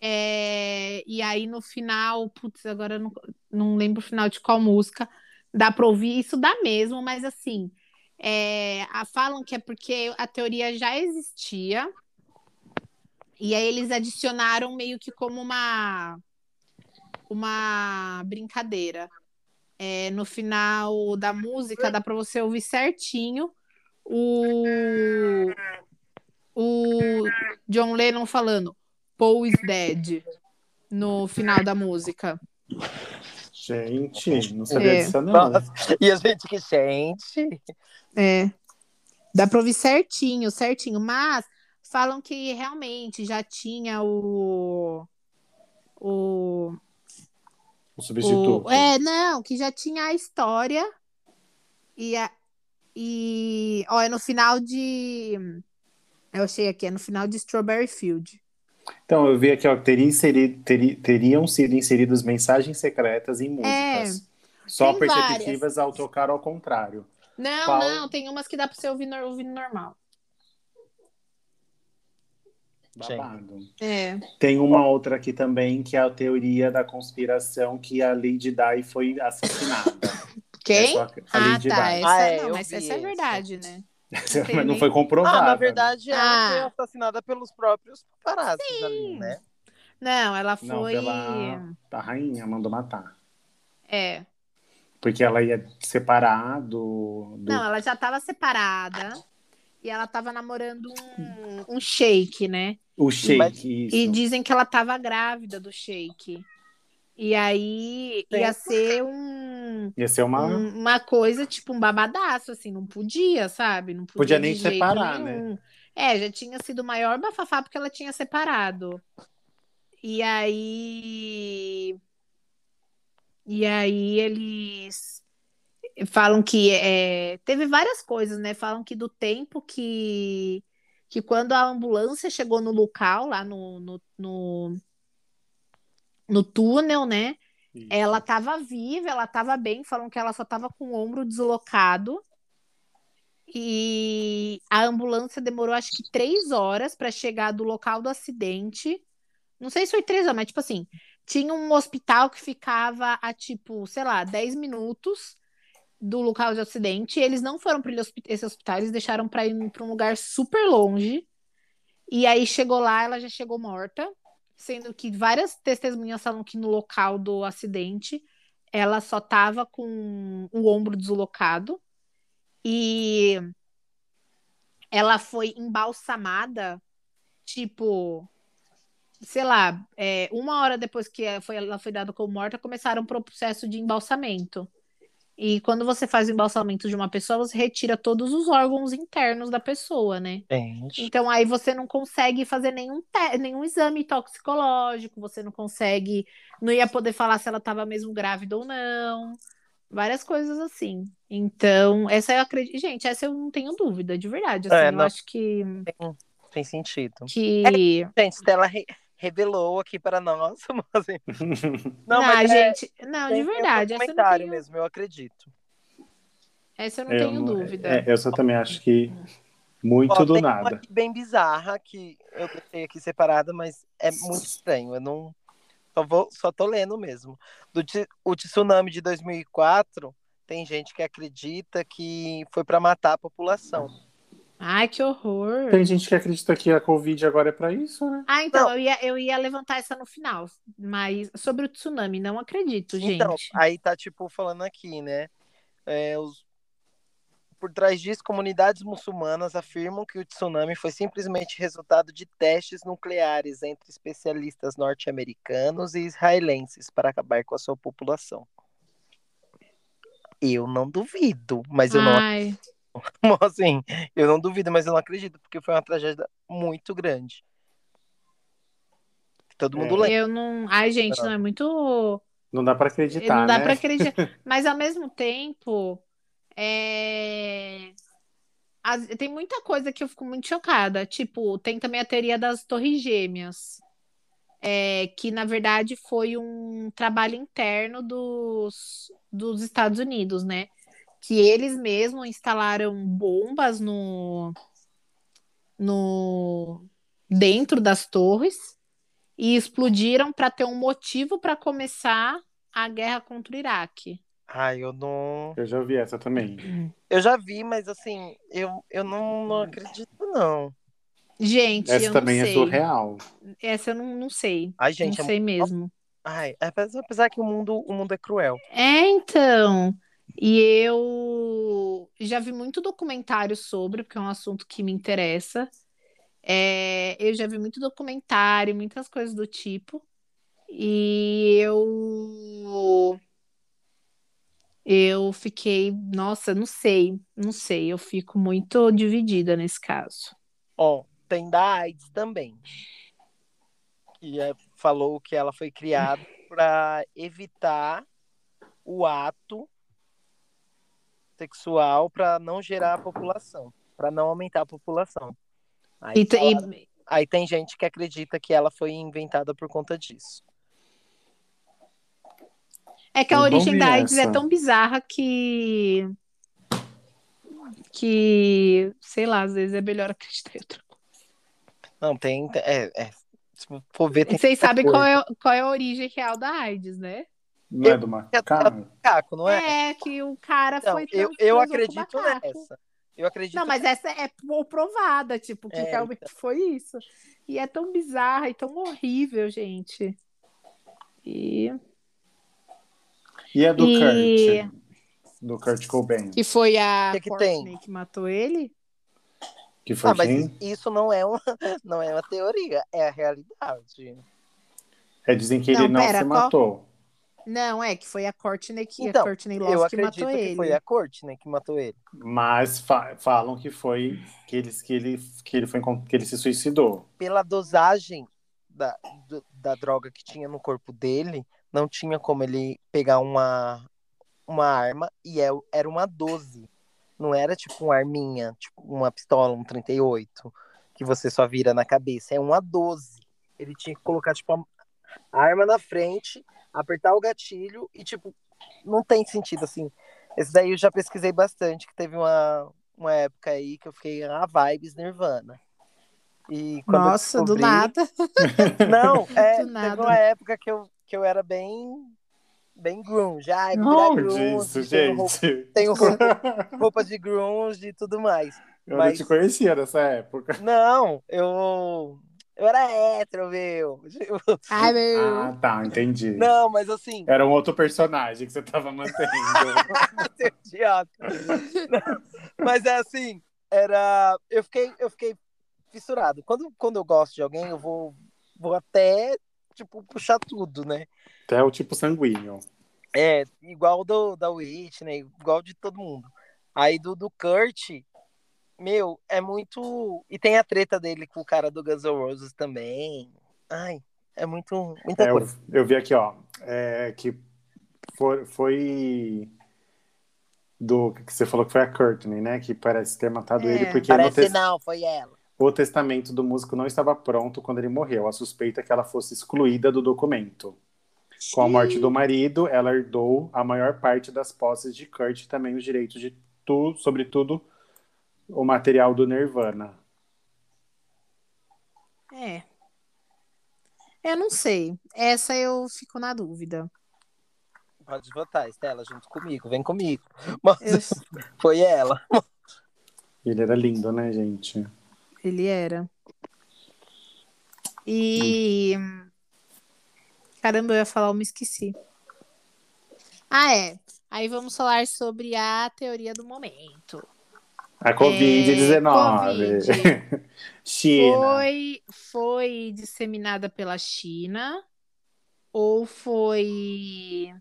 É, e aí no final, putz, agora não, não lembro o final de qual música, dá pra ouvir, isso dá mesmo, mas assim, é, a- falam que é porque a teoria já existia, e aí eles adicionaram meio que como uma, uma brincadeira. É, no final da música dá pra você ouvir certinho o, o John Lennon falando Paul is dead no final da música. Gente, não sabia É. disso, não. Nossa, E a gente que, gente, É. Dá pra ouvir certinho, certinho. Mas falam que realmente já tinha o. O. O substituto. o é, não, que já tinha a história. E. A, e ó, é no final de. Eu achei aqui, é no final de Strawberry Field. Então, eu vi aqui, ó, que teria inseri- teri- teriam sido inseridas mensagens secretas em músicas. Só É. Tem perceptíveis ao tocar ao contrário. Não, Qual? não, tem umas que dá pra você ouvir ouvindo normal. Babado. É. Tem uma outra aqui também, que é a teoria da conspiração que a Lady Di foi assassinada. Quem? É só a Ah, Lady tá. Di. Essa Ah, é, não, mas essa é verdade, né? Mas não foi comprovado. ah, na verdade ela Ah. foi assassinada pelos próprios paparazzi ali, né? Não, ela Não, foi. pela a rainha mandou matar. É. Porque ela ia separar do. do- Não, ela já estava separada e ela estava namorando um, um shake, né? O shake, isso. E dizem que ela estava grávida do shake. E aí ia ser um, Ia ser uma. um- uma coisa, tipo, um babadaço, assim, não podia, sabe? Não podia, Podia nem separar, nenhum. É, já tinha sido o maior bafafá porque ela tinha separado. E aí. E aí eles falam que é, teve várias coisas, né? Falam que do tempo que, que quando a ambulância chegou no local, lá no, no, no, no túnel, né? Ela estava viva, ela estava bem, falam que ela só estava com o ombro deslocado. E a ambulância demorou acho que três horas para chegar do local do acidente. Não sei se foi três horas, mas tipo assim, tinha um hospital que ficava a tipo, sei lá, 10 minutos do local de acidente. Eles não foram para esse hospital, eles deixaram para ir para um lugar super longe. E aí chegou lá, ela já chegou morta sendo que várias testemunhas falam que no local do acidente ela só estava com o ombro deslocado e ela foi embalsamada, tipo, sei lá, é, uma hora depois que foi, ela foi dada como morta, começaram o processo de embalsamento. E quando você faz o embalsamento de uma pessoa, você retira todos os órgãos internos da pessoa, né? Gente. Então aí você não consegue fazer nenhum, nenhum exame toxicológico, você não consegue, não ia poder falar se ela estava mesmo grávida ou não, várias coisas assim. Então, essa eu acredito, gente, essa eu não tenho dúvida, de verdade, assim, É, eu não. acho que Tem, tem sentido. que Gente, Stella re- revelou aqui para nós. mas, não, Não, mas é- gente, não, tem- de um verdade, essa eu não documentário tenho, mesmo, eu acredito. essa eu não Eu tenho não- dúvida. é, eu só também acho que muito Ó, do tem uma nada. aqui bem bizarra que eu deixei aqui separada, mas é muito estranho. Eu não. Só, vou, só tô lendo mesmo. Do, o tsunami de 2004, tem gente que acredita que foi para matar a população. Ai, que horror. Tem gente que acredita que a Covid agora é pra isso, né? Ah, então, Não. eu ia, eu ia levantar essa no final, mas sobre o tsunami, não acredito, gente. Então, aí tá tipo falando aqui, né? É, os... Por trás disso, comunidades muçulmanas afirmam que o tsunami foi simplesmente resultado de testes nucleares entre especialistas norte-americanos e israelenses para acabar com a sua população. Eu não duvido, mas eu não Ai, assim, eu não duvido, mas eu não acredito, porque foi uma tragédia muito grande. Todo mundo É. lembra. eu não. Ai, gente, não é muito. Não dá pra acreditar, não dá né? pra acreditar. Mas ao mesmo tempo, é... as- tem muita coisa que eu fico muito chocada. Tipo, tem também a teoria das torres gêmeas. é, que na verdade foi um trabalho interno dos, dos Estados Unidos, né? Que eles mesmos instalaram bombas no, no dentro das torres e explodiram para ter um motivo para começar a guerra contra o Iraque. Ai, eu não. Eu já ouvi essa também. Eu já vi, mas assim, eu, eu não, não acredito, não. Gente, Essa eu também não é surreal. Essa eu não, não sei. Ai, gente, não é sei muito- mesmo. Ai, apesar apesar que o mundo, o mundo é cruel. É, então. E eu já vi muito documentário sobre, porque é um assunto que me interessa. É, eu já vi muito documentário, muitas coisas do tipo. E eu. Eu fiquei, nossa, não sei, não sei, eu fico muito dividida nesse caso. Ó, tem da AIDS também. Que é, falou que ela foi criada para evitar o ato sexual para não gerar a população, para não aumentar a população. Aí, E, t- e- aí tem gente que acredita que ela foi inventada por conta disso. É que a origem da AIDS é tão bizarra que. Que, sei lá, às vezes é melhor acreditar em outra coisa. Não, tem. É, é, se for ver, tem Vocês sabem coisa. qual é, qual é a origem real da AIDS, né? Não é do macaco? macaco, não é? É, que o cara Então, foi. eu, eu acredito nessa. Eu acredito Não, mas essa é provada, tipo, que É, realmente foi isso. E é tão bizarra e tão horrível, gente. E E a do E- Kurt? Do Kurt Cobain. que foi a Que que tem? que matou ele? Que foi Ah, mas quem? isso não é, uma, não é uma teoria, é a realidade. É, dizem que ele Não, não pera, se qual- matou. Não, é que foi a Courtney que Então, a Courtney Eu Love que acredito matou que ele. foi a Courtney que matou ele. Mas fa- falam que foi que, eles, que, ele, que, ele foi, que ele se suicidou. Pela dosagem da, do- da droga que tinha no corpo dele, não tinha como ele pegar uma, uma arma e é, era uma 12. Não era tipo uma arminha, tipo uma pistola, um 38, que você só vira na cabeça. É uma 12. Ele tinha que colocar tipo a arma na frente, apertar o gatilho e tipo, não tem sentido assim. Esse daí eu já pesquisei bastante, que teve uma, uma época aí que eu fiquei a vibes Nirvana. E Nossa, do descobri- nada. Não, é, Do teve nada. uma época que eu, que eu era bem bem grunge. Ai, Não, disso, tenho roupa, gente. tenho roupa, roupa de grunge e tudo mais. Eu mas- não te conhecia nessa época. Não, eu eu era hétero, meu. Ai, meu. Ah, tá, entendi. Não, mas assim, Era um outro personagem que você tava mantendo. seu idiota. Não, Mas é assim, era. Eu fiquei, eu fiquei fissurado. Quando, quando eu gosto de alguém, eu vou, vou até, tipo, puxar tudo, né? Até o tipo sanguíneo. É, igual do da Whitney, igual de todo mundo. Aí do, do Kurt, meu, é muito. E tem a treta dele com o cara do Guns N' Roses também. Ai, é muito. Muita É, eu, coisa. eu vi aqui, ó, é, que foi, foi do que você falou que foi a Courtney, né? Que parece ter matado É, ele porque Parece tes- não, foi ela. o testamento do músico não estava pronto quando ele morreu. A suspeita é que ela fosse excluída do documento. Com a morte do marido, ela herdou a maior parte das posses de Kurt e também os direitos de tudo, sobretudo o material do Nirvana. É. Eu não sei. Essa eu fico na dúvida. Pode votar, Estela, junto comigo, vem comigo. Mas Eu- foi ela. Ele era lindo, né, gente? Ele era. E. Caramba, eu ia falar, eu me esqueci. Ah, é. Aí vamos falar sobre a teoria do momento. A Covid-19. Covid. China. Foi, foi disseminada pela China ou foi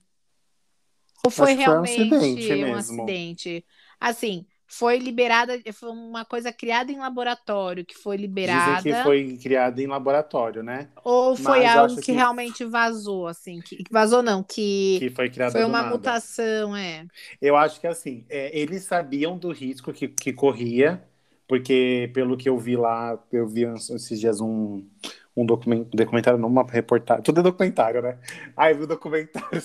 ou foi Acho foi um realmente acidente um acidente? Assim, foi liberada, foi uma coisa criada em laboratório que foi Dizem liberada que foi criado em laboratório, né? ou foi mas algo que, que- realmente vazou, assim, que vazou não, que, Que foi criado foi uma nada. mutação, é. Eu acho que assim, é, eles sabiam do risco que, que corria, porque pelo que eu vi lá, eu vi esses dias um, um document- documentário, não uma reportagem, tudo é documentário, né? Aí vi um documentário,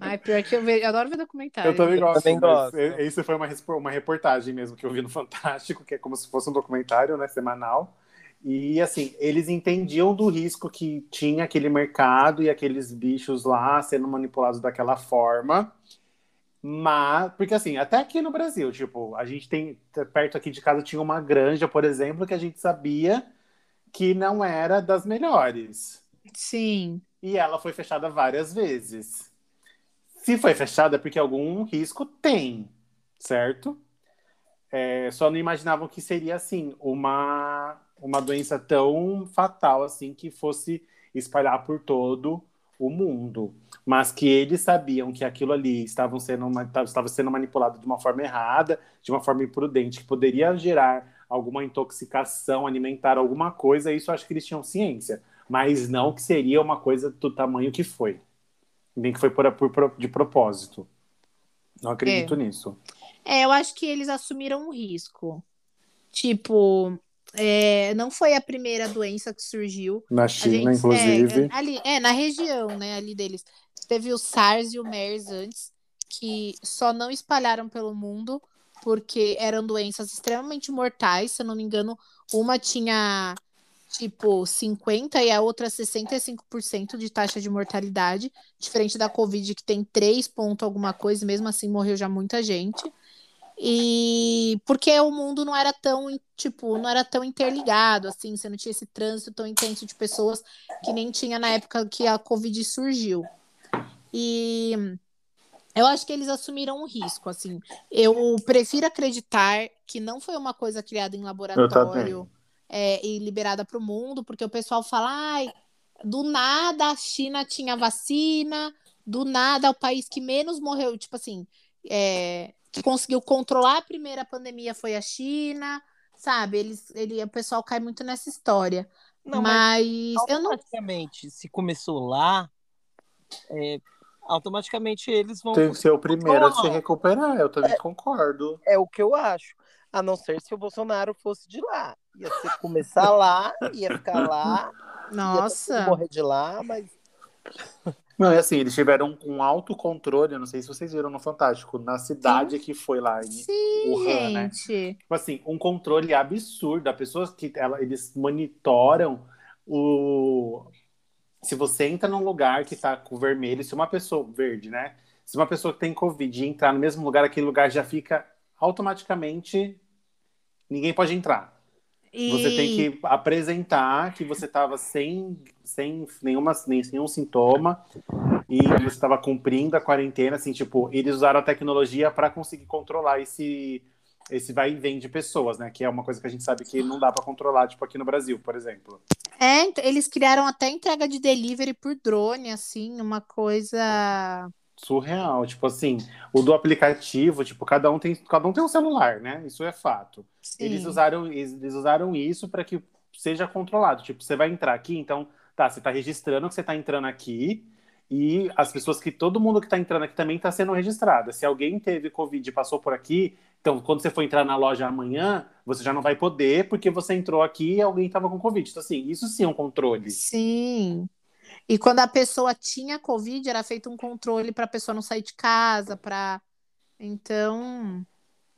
Ai, pior que eu, vejo, eu adoro ver documentário. eu também gosto, também mas gosto. é- isso foi uma, uma reportagem mesmo que eu vi no Fantástico, que é como se fosse um documentário, né, semanal. E assim, eles entendiam do risco que tinha aquele mercado e aqueles bichos lá sendo manipulados daquela forma. Mas, porque assim, até aqui no Brasil, tipo, a gente tem, perto aqui de casa tinha uma granja, por exemplo, que a gente sabia que não era das melhores. Sim. E ela foi fechada várias vezes. Se foi fechada é porque algum risco tem, certo? É, só não imaginavam que seria assim, uma, uma doença tão fatal assim que fosse espalhar por todo o mundo. Mas que eles sabiam que aquilo ali estavam sendo estava sendo manipulado de uma forma errada, de uma forma imprudente, que poderia gerar alguma intoxicação alimentar, alguma coisa, isso acho que eles tinham ciência mas não que seria uma coisa do tamanho que foi. Nem que foi por, por- de propósito. Não acredito nisso. É, eu acho que eles assumiram um risco. Tipo, é, não foi a primeira doença que surgiu. Na China, gente- inclusive. É, ali, é, na região, né, ali deles. Teve o SARS e o MERS antes, que só não espalharam pelo mundo porque eram doenças extremamente mortais, se eu não me engano, uma tinha tipo 50 e a outra 65% de taxa de mortalidade, diferente da Covid que tem 3 ponto alguma coisa, mesmo assim morreu já muita gente. E porque o mundo não era tão, tipo, não era tão interligado, assim, você não tinha esse trânsito tão intenso de pessoas que nem tinha na época que a Covid surgiu. E eu acho que eles assumiram um risco, assim. Eu prefiro acreditar que não foi uma coisa criada em laboratório é, e liberada para o mundo, porque o pessoal fala, ai, do nada a China tinha vacina, do nada o país que menos morreu, tipo assim, é, que conseguiu controlar a primeira pandemia foi a China, sabe? Eles, ele, o pessoal cai muito nessa história. Não, mas mas eu não automaticamente, se começou lá, é, automaticamente eles vão. Tem que ser o primeiro a se recuperar, eu também concordo. É o que eu acho. A não ser se o Bolsonaro fosse de lá. Ia ser começar lá, ia ficar lá, ia Nossa. mundo morrer de lá, mas Não, é assim, eles tiveram um autocontrole, eu não sei se vocês viram no Fantástico, na cidade que foi lá. em- Sim, Wuhan, né? gente. Tipo assim, um controle absurdo. As pessoas que ela, eles monitoram o. Se você entra num lugar que tá com vermelho, se uma pessoa. Verde, né? Se uma pessoa que tem Covid entrar no mesmo lugar, aquele lugar já fica automaticamente. Ninguém pode entrar. E... Você tem que apresentar que você estava sem, sem nenhuma, nenhum sintoma e você estava cumprindo a quarentena, assim, tipo, eles usaram a tecnologia para conseguir controlar esse, esse vai e vem de pessoas, né? Que é uma coisa que a gente sabe que não dá para controlar, tipo aqui no Brasil, por exemplo. É, ent- eles criaram até entrega de delivery por drone, assim, uma coisa Surreal, tipo assim, o do aplicativo, tipo, cada um tem, cada um tem um celular, né? Isso é fato. Sim. Eles usaram, eles usaram isso para que seja controlado. Tipo, você vai entrar aqui, então, tá, você tá registrando que você tá entrando aqui, e as pessoas que todo mundo que tá entrando aqui também tá sendo registrada. Se alguém teve Covid e passou por aqui, então quando você for entrar na loja amanhã, você já não vai poder, porque você entrou aqui e alguém tava com Covid. Então, assim, isso sim é um controle. Sim. E quando a pessoa tinha Covid, era feito um controle para a pessoa não sair de casa, para. Então.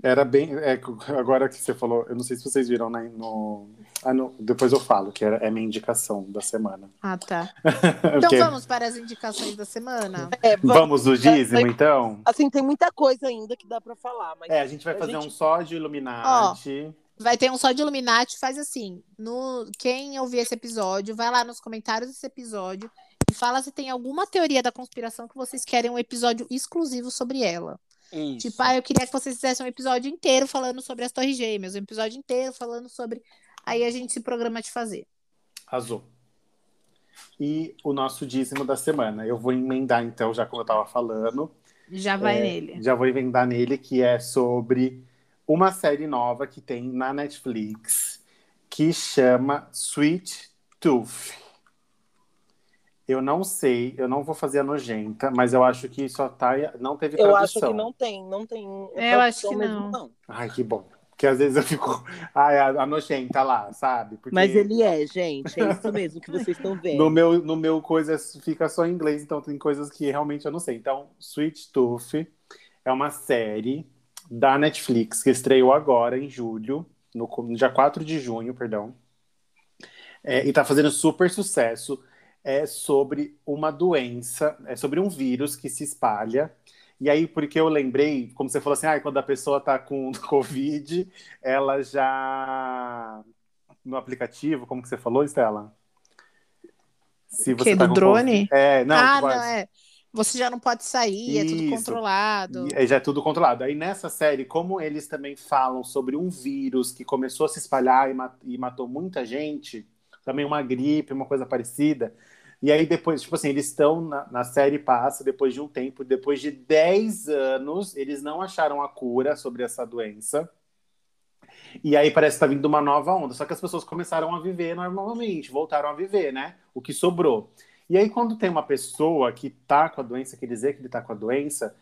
Era bem. É, agora que você falou, eu não sei se vocês viram né, no, ah, no. Depois eu falo, que é, é minha indicação da semana. Ah, tá. Então Porque- vamos para as indicações da semana? É, Vamos do dízimo, então? Assim, tem muita coisa ainda que dá pra falar, mas É, a gente vai A fazer gente- um só de Illuminati. Vai ter um só de Illuminati, faz assim. No, quem ouvir esse episódio, vai lá nos comentários desse episódio e fala se tem alguma teoria da conspiração que vocês querem um episódio exclusivo sobre ela. isso. Tipo, ah, eu queria que vocês fizessem um episódio inteiro falando sobre as Torres Gêmeas, um episódio inteiro falando sobre. Aí a gente se programa de fazer. Azul. E o nosso dízimo da semana. Eu vou emendar, então, já como eu tava falando. Já vai É, nele. Já vou emendar nele, que é sobre uma série nova que tem na Netflix, que chama Sweet Tooth. Eu não sei, eu não vou fazer a nojenta, mas eu acho que só tá. Não teve Eu tradução. acho que não tem, não tem. É, eu acho que mesmo, não. Ai, que bom. Porque às vezes eu fico. Ai, a, a nojenta lá, sabe? Porque Mas ele é, gente, é isso mesmo que vocês estão vendo. No meu, no meu coisa fica só em inglês, então tem coisas que realmente eu não sei. Então, Sweet Tooth é uma série da Netflix que estreou agora em julho, no, no dia 4 de junho, perdão. É, e tá fazendo super sucesso. É sobre uma doença, é sobre um vírus que se espalha. E aí, porque eu lembrei, como você falou assim, ah, quando a pessoa tá com Covid, ela já. No aplicativo, como que você falou, Estela? Se Que, tá do drone? Covid- É, não, ah, não, é. Você já não pode sair, é tudo Isso. controlado. E já é tudo controlado. Aí nessa série, como eles também falam sobre um vírus que começou a se espalhar e, ma- e matou muita gente, também uma gripe, uma coisa parecida. E aí depois, tipo assim, eles estão na, na série passa, depois de um tempo, depois de 10 anos, eles não acharam a cura sobre essa doença. E aí parece que tá vindo uma nova onda. Só que as pessoas começaram a viver normalmente, voltaram a viver, né? O que sobrou. E aí, quando tem uma pessoa que tá com a doença, quer dizer que ele tá com a doença,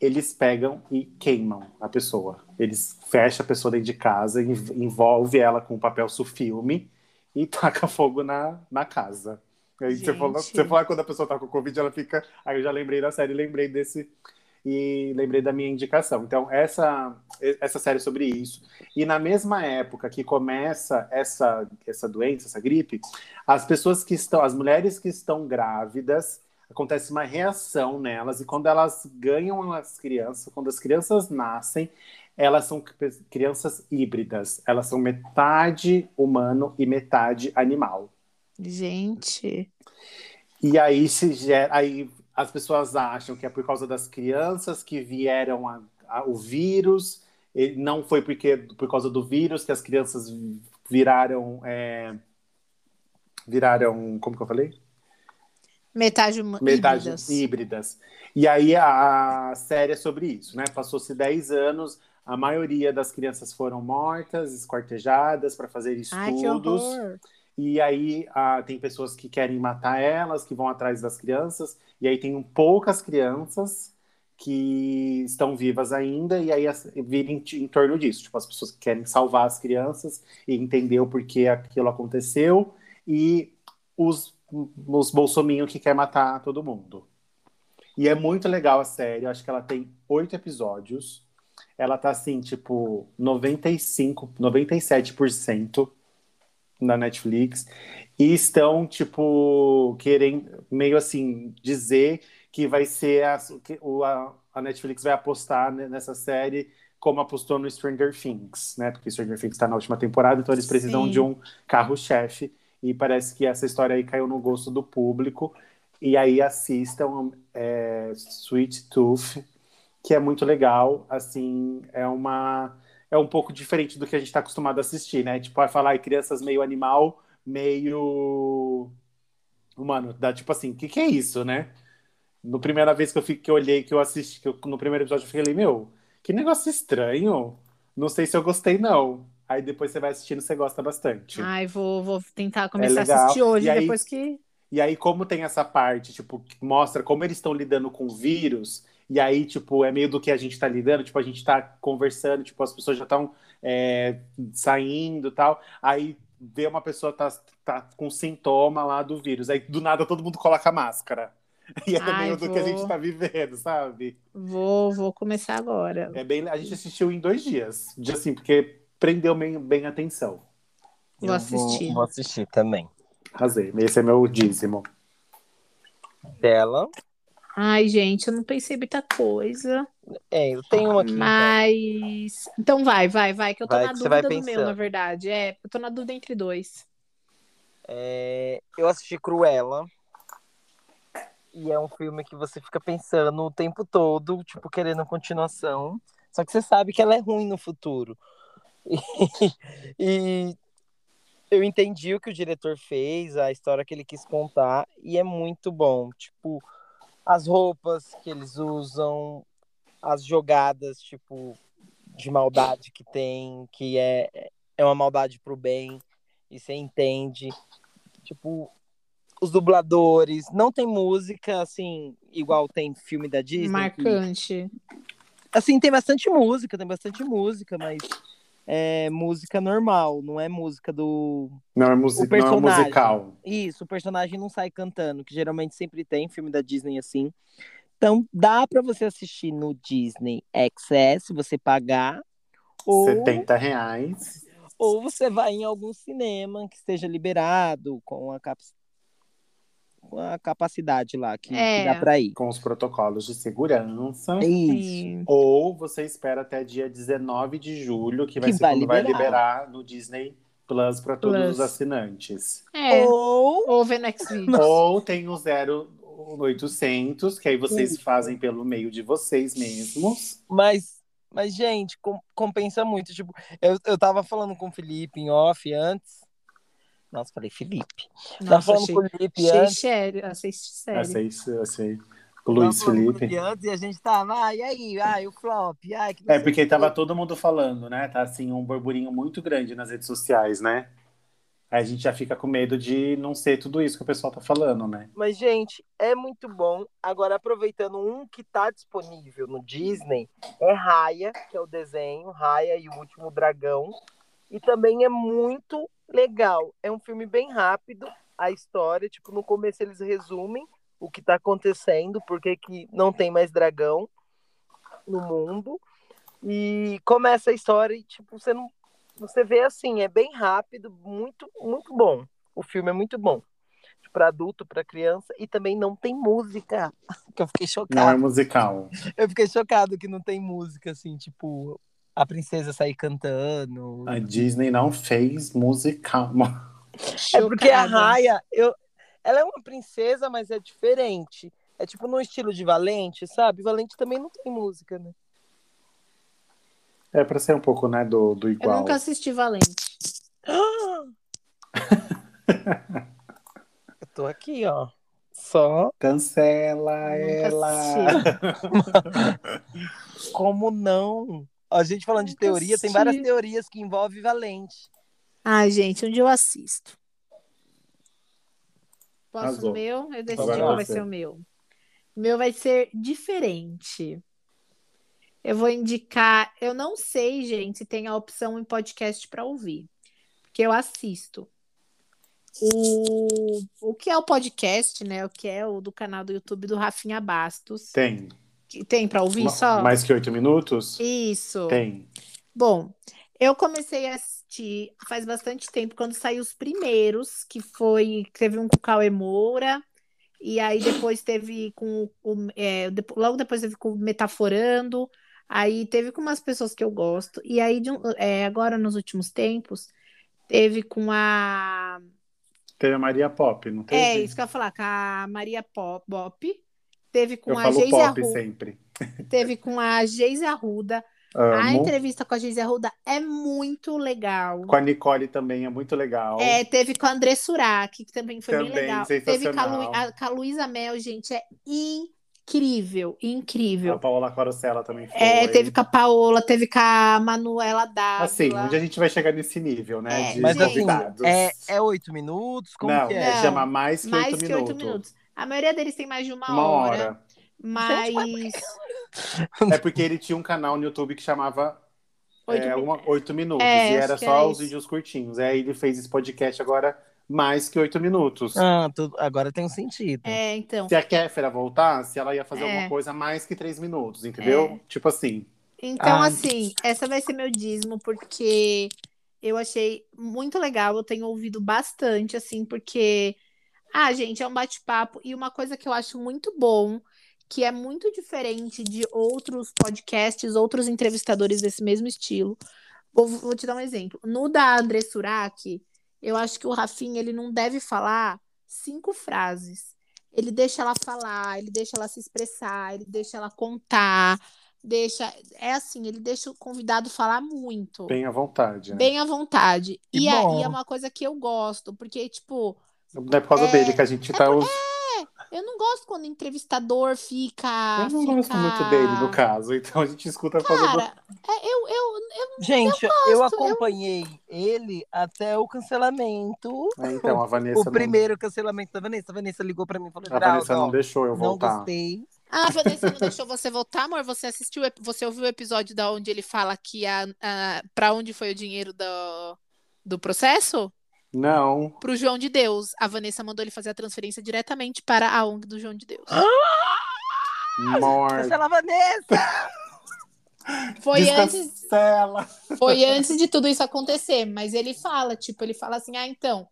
eles pegam e queimam a pessoa. Eles fecham a pessoa dentro de casa, env- envolve ela com papel sulfilme e taca fogo na, na casa. Aí você falou, você falou quando a pessoa tá com Covid, ela fica. Aí eu já lembrei da série, lembrei desse. E lembrei da minha indicação. Então, essa, essa série é sobre isso. E na mesma época que começa essa, essa doença, essa gripe, as pessoas que estão, as mulheres que estão grávidas, acontece uma reação nelas, e quando elas ganham as crianças, quando as crianças nascem, elas são cri- crianças híbridas. Elas são metade humano e metade animal. Gente. E aí se gera, aí as pessoas acham que é por causa das crianças que vieram a- a- o vírus. E não foi porque por causa do vírus que as crianças viraram é, viraram como que eu falei? Metade huma- Metade híbridas. híbridas. E aí a, a série é sobre isso, né? Passou-se 10 anos, a maioria das crianças foram mortas, esquartejadas para fazer Ai, estudos. horror. E aí tem pessoas que querem matar elas, que vão atrás das crianças. E aí tem poucas crianças que estão vivas ainda, e aí vira em, em torno disso. Tipo, as pessoas que querem salvar as crianças e entender o porquê aquilo aconteceu, e os, os bolsominions que quer matar todo mundo. E é muito legal a série, eu acho que ela tem oito episódios. Ela tá assim, tipo, 95, 97% na Netflix e estão, tipo, querendo meio assim dizer que vai ser a, que a, Netflix vai apostar ne- nessa série como apostou no Stranger Things, né? Porque Stranger Things está na última temporada, então eles precisam Sim. de um carro-chefe e parece que essa história aí caiu no gosto do público. E aí assistam é, Sweet Tooth, que é muito legal. Assim, é uma é um pouco diferente do que a gente está acostumado a assistir, né? Tipo, vai falar crianças meio animal, meio humano. Dá tipo assim, o que, que é isso, né? No primeira vez que eu, fiquei, que eu olhei, que eu assisti, que eu, no primeiro episódio, eu falei, meu, que negócio estranho. Não sei se eu gostei, não. Aí depois você vai assistindo, você gosta bastante. Ai, vou, vou tentar começar a assistir hoje, aí, depois que. E aí, como tem essa parte, tipo, que mostra como eles estão lidando com o vírus, e aí, tipo, é meio do que a gente tá lidando, tipo, a gente tá conversando, tipo, as pessoas já estão é, saindo tal. Aí vê uma pessoa tá, tá com sintoma lá do vírus. Aí do nada todo mundo coloca máscara. E é Ai, meio vou... do que a gente tá vivendo, sabe? Vou, vou começar agora. É bem, a gente assistiu em dois dias. De assim, porque prendeu bem, bem a atenção. Vou assistir. Vou, vou assistir também. Arrasei. Esse é meu dízimo. Dela. Ai, gente, eu não pensei muita coisa. É, eu tenho uma aqui. Mas. Então vai, vai, vai, que eu tô vai, na dúvida do meu, na verdade. É, eu tô na dúvida entre dois. É, eu assisti Cruella. E é um filme que você fica pensando o tempo todo, tipo, querendo continuação. Só que você sabe que ela é ruim no futuro. E, e eu entendi o que o diretor fez, a história que ele quis contar, e é muito bom. Tipo, as roupas que eles usam, as jogadas, tipo, de maldade que tem, que é, é uma maldade pro bem, e você entende. Tipo, os dubladores, não tem música, assim, igual tem filme da Disney. Marcante. Que, assim, tem bastante música, tem bastante música, mas é música normal, não é música do. Não é, music... não é musical. Isso, o personagem não sai cantando, que geralmente sempre tem filme da Disney assim. Então dá para você assistir no Disney XS, você pagar. Ou... 70 reais. Ou você vai em algum cinema que esteja liberado, com a com a capacidade lá que, é. que dá para ir. Com os protocolos de segurança. Isso. Ou você espera até dia 19 de julho, que vai que ser vai quando liberar. vai liberar no Disney Plus para todos Plus. os assinantes. É. Ou, ou vê Ou tem o 0800, que aí vocês Sim. fazem pelo meio de vocês mesmos. Mas, mas gente, com, compensa muito. Tipo, eu, eu tava falando com o Felipe em off antes. Nossa, falei Felipe. Nossa, Tava falando achei, com o Felipe achei antes. sério, achei sério. Achei, achei. O Luiz Felipe. Antes, e a gente tava, ah, e aí, ai, o flop, ai, que É, porque tava todo mundo falando, né? Tá assim, um burburinho muito grande nas redes sociais, né? Aí a gente já fica com medo de não ser tudo isso que o pessoal tá falando, né? Mas, gente, é muito bom. Agora, aproveitando um que tá disponível no Disney, é Raya, que é o desenho, Raya e o Último Dragão. E também é muito legal. É um filme bem rápido, a história, tipo, no começo eles resumem o que tá acontecendo, porque que não tem mais dragão no mundo. E começa a história e, tipo, você não. Você vê assim, é bem rápido, muito, muito bom. O filme é muito bom. Para adulto, para criança, e também não tem música. Que eu fiquei chocado. Não é musical. Eu fiquei chocado que não tem música, assim, tipo, a princesa sair cantando. A Disney não fez musical. É porque a Raya, eu, ela é uma princesa, mas é diferente. É tipo no estilo de Valente, sabe? Valente também não tem música, né? É pra ser um pouco, né, do, do igual. Eu nunca assisti Valente. eu tô aqui, ó. Só. Cancela ela. Como não? A gente falando de teoria, tem várias teorias que envolvem Valente. Ai, gente, um dia eu assisto. Posso Azul. o meu? Eu decidi qual vai ser o meu. O meu vai ser diferente. Eu vou indicar. Eu não sei, gente, se tem a opção em podcast para ouvir, porque eu assisto. O, o que é o podcast, né? O que é o do canal do YouTube do Rafinha Bastos. Tem. Tem para ouvir só? Mais que oito minutos? Isso. Tem. Bom, eu comecei a assistir faz bastante tempo, quando saiu os primeiros, que foi. Teve um com o Cauê Moura, e aí depois teve com o. É, logo depois teve com o Metaforando, aí teve com umas pessoas que eu gosto, e aí é, agora nos últimos tempos, teve com a. Teve a Maria Pop, não teve? É, isso que eu ia falar, com a Maria Pop, Bop, Teve com eu a Geise Arruda. sempre. Teve com a Geise Arruda. Amo. A entrevista com a Geise Arruda é muito legal. Com a Nicole também é muito legal. É, teve com a André Surak, que também foi também, bem legal. Teve com a, Lu, a, com a Luísa Mel, gente, é incrível, incrível. A Paola Carosella também foi. É, teve com a Paola, teve com a Manuela Dávila. Assim, onde a gente vai chegar nesse nível, né? É, de Mas assim, convidados. é, é oito minutos? Como não, que é? Não. chama mais que mais oito que minutos. oito minutos. A maioria deles tem mais de uma, Uma hora, hora. mas É porque ele tinha um canal no YouTube que chamava Oito é, uma- oito minutos. É, e era só era os vídeos curtinhos. Aí ele fez esse podcast agora mais que oito minutos. Ah, tudo, agora tem um sentido. é, então. Se a Kéfera voltasse, ela ia fazer É. alguma coisa mais que três minutos, entendeu? Tipo assim. Então, Ai. assim, essa vai ser meu dízimo, porque eu achei muito legal, eu tenho ouvido bastante, assim, porque, ah, gente, é um bate-papo, e uma coisa que eu acho muito bom, que é muito diferente de outros podcasts, outros entrevistadores desse mesmo estilo. Vou, vou te dar um exemplo. No da André Surak, eu acho que o Rafinha, ele não deve falar cinco frases. Ele deixa ela falar, ele deixa ela se expressar, ele deixa ela contar, deixa. É assim, ele deixa o convidado falar muito. Bem à vontade. Né? Bem à vontade. E, a- bom. e é uma coisa que eu gosto, porque, tipo, Não é por causa É, dele que a gente tá. os- eu não gosto quando o entrevistador fica. Eu não fica... gosto muito dele, no caso. Então a gente escuta por causa do. Cara, é, eu, eu, eu Gente, eu, gosto, eu- acompanhei ele até o cancelamento. É, então, a Vanessa. O não- primeiro cancelamento da Vanessa. A Vanessa ligou pra mim e falou: A Vanessa não ó, deixou eu não voltar. gostei. Ah, a Vanessa não deixou você voltar, amor? Você assistiu, você ouviu o episódio da onde ele fala que a, a para onde foi o dinheiro do, do processo? Não. Pro João de Deus. A Vanessa mandou ele fazer a transferência diretamente para a ONG do João de Deus. Morte. Cancela a Vanessa! Foi antes, foi antes de tudo isso acontecer, mas ele fala, tipo, ele fala assim: "Ah, então,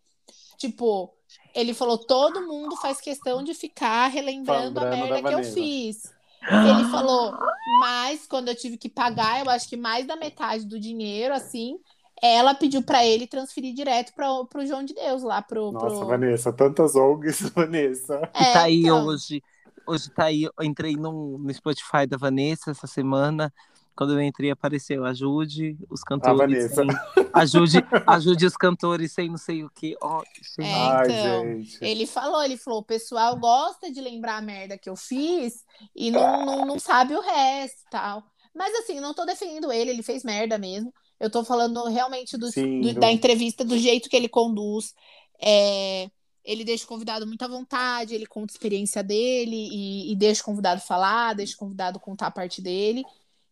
tipo, ele falou, todo mundo faz questão de ficar relembrando a merda da que eu fiz. Ele falou, mas quando eu tive que pagar, eu acho que mais da metade do dinheiro, assim, ela pediu pra ele transferir direto para pro João de Deus lá pro. Nossa, pro... Vanessa, tantas ONGs, Vanessa. É, E tá aí então. hoje. Hoje tá aí. Eu entrei no, no Spotify da Vanessa essa semana. Quando eu entrei, apareceu ajude os cantores. Vanessa. sem- ajude, ajude os cantores sem não sei o que. Ó, gente. É, Ai, então, gente. Ele falou, ele falou, o pessoal gosta de lembrar a merda que eu fiz e não, não, não sabe o resto e tal. Mas assim, não tô defendendo ele, ele fez merda mesmo. Eu tô falando realmente do, Sim, do- do- da entrevista, do jeito que ele conduz. É, ele deixa o convidado muito à vontade, ele conta a experiência dele e, e deixa o convidado falar, deixa o convidado contar a parte dele.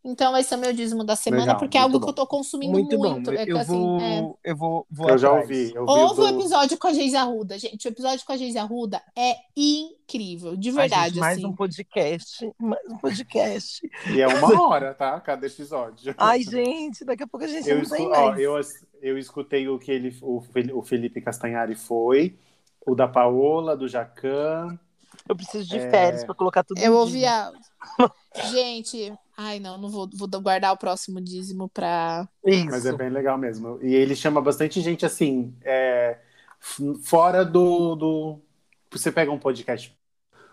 Então, esse é o meu dízimo da semana, Legal, porque é algo bom. que eu tô consumindo Muito, muito. bom. É que, eu, assim, vou, é. eu vou. vou Eu já ouvi. Eu vi Ouve o o do... episódio com a Geise Arruda, gente. O episódio com a Geise Arruda é incrível, de verdade. gente, mais assim. um podcast. Mais um podcast. E é uma hora, tá? Cada episódio. Ai, gente, daqui a pouco a gente Eu, não escu... tem ó, mais. eu, eu escutei o que ele, o Felipe Castanhari foi, o da Paola, do Jacan. Eu preciso de É. férias pra colocar tudo Eu ouvi a. Gente, ai não, não vou, vou guardar o próximo dízimo pra. Isso. Mas é bem legal mesmo. E ele chama bastante gente assim, é, fora do, do. Você pega um podcast,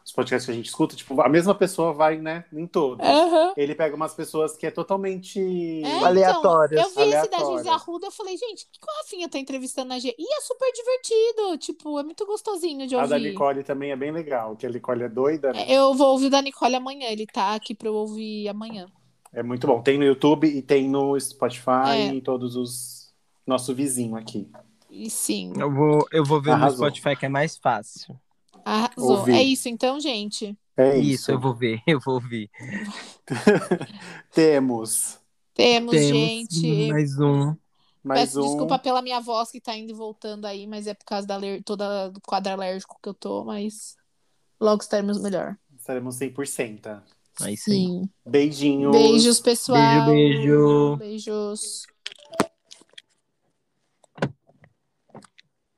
os podcasts que a gente escuta, tipo, a mesma pessoa vai, né, em todos. Aham. Ele pega umas pessoas que é totalmente. É, Aleatórias, Então, eu vi esse da aleatórias. Geise Arruda, eu falei, gente, que que o Rafinha tá entrevistando a G? E é super divertido, tipo, é muito gostosinho de A da ouvir. Nicole também é bem legal, que a Nicole é doida, né? É, Eu vou ouvir o da Nicole amanhã, ele tá aqui pra eu ouvir amanhã. É muito bom. Tem no YouTube e tem no Spotify É. e todos os. Nosso vizinho aqui. E sim, Eu vou, eu vou ver Arrasou. no Spotify que é mais fácil. Arrasou. Ouvi. É isso então, gente. É Isso, isso. eu vou ver, eu vou ouvir. Temos Temos, Temos gente. mais um. mais Peço um. desculpa pela minha voz que tá indo e voltando aí, mas é por causa da aler- toda do quadro alérgico que eu tô, mas logo estaremos melhor. Estaremos 100%. Aí sim. Sim. Beijinhos. Beijos, pessoal. Beijo, beijo. Beijos.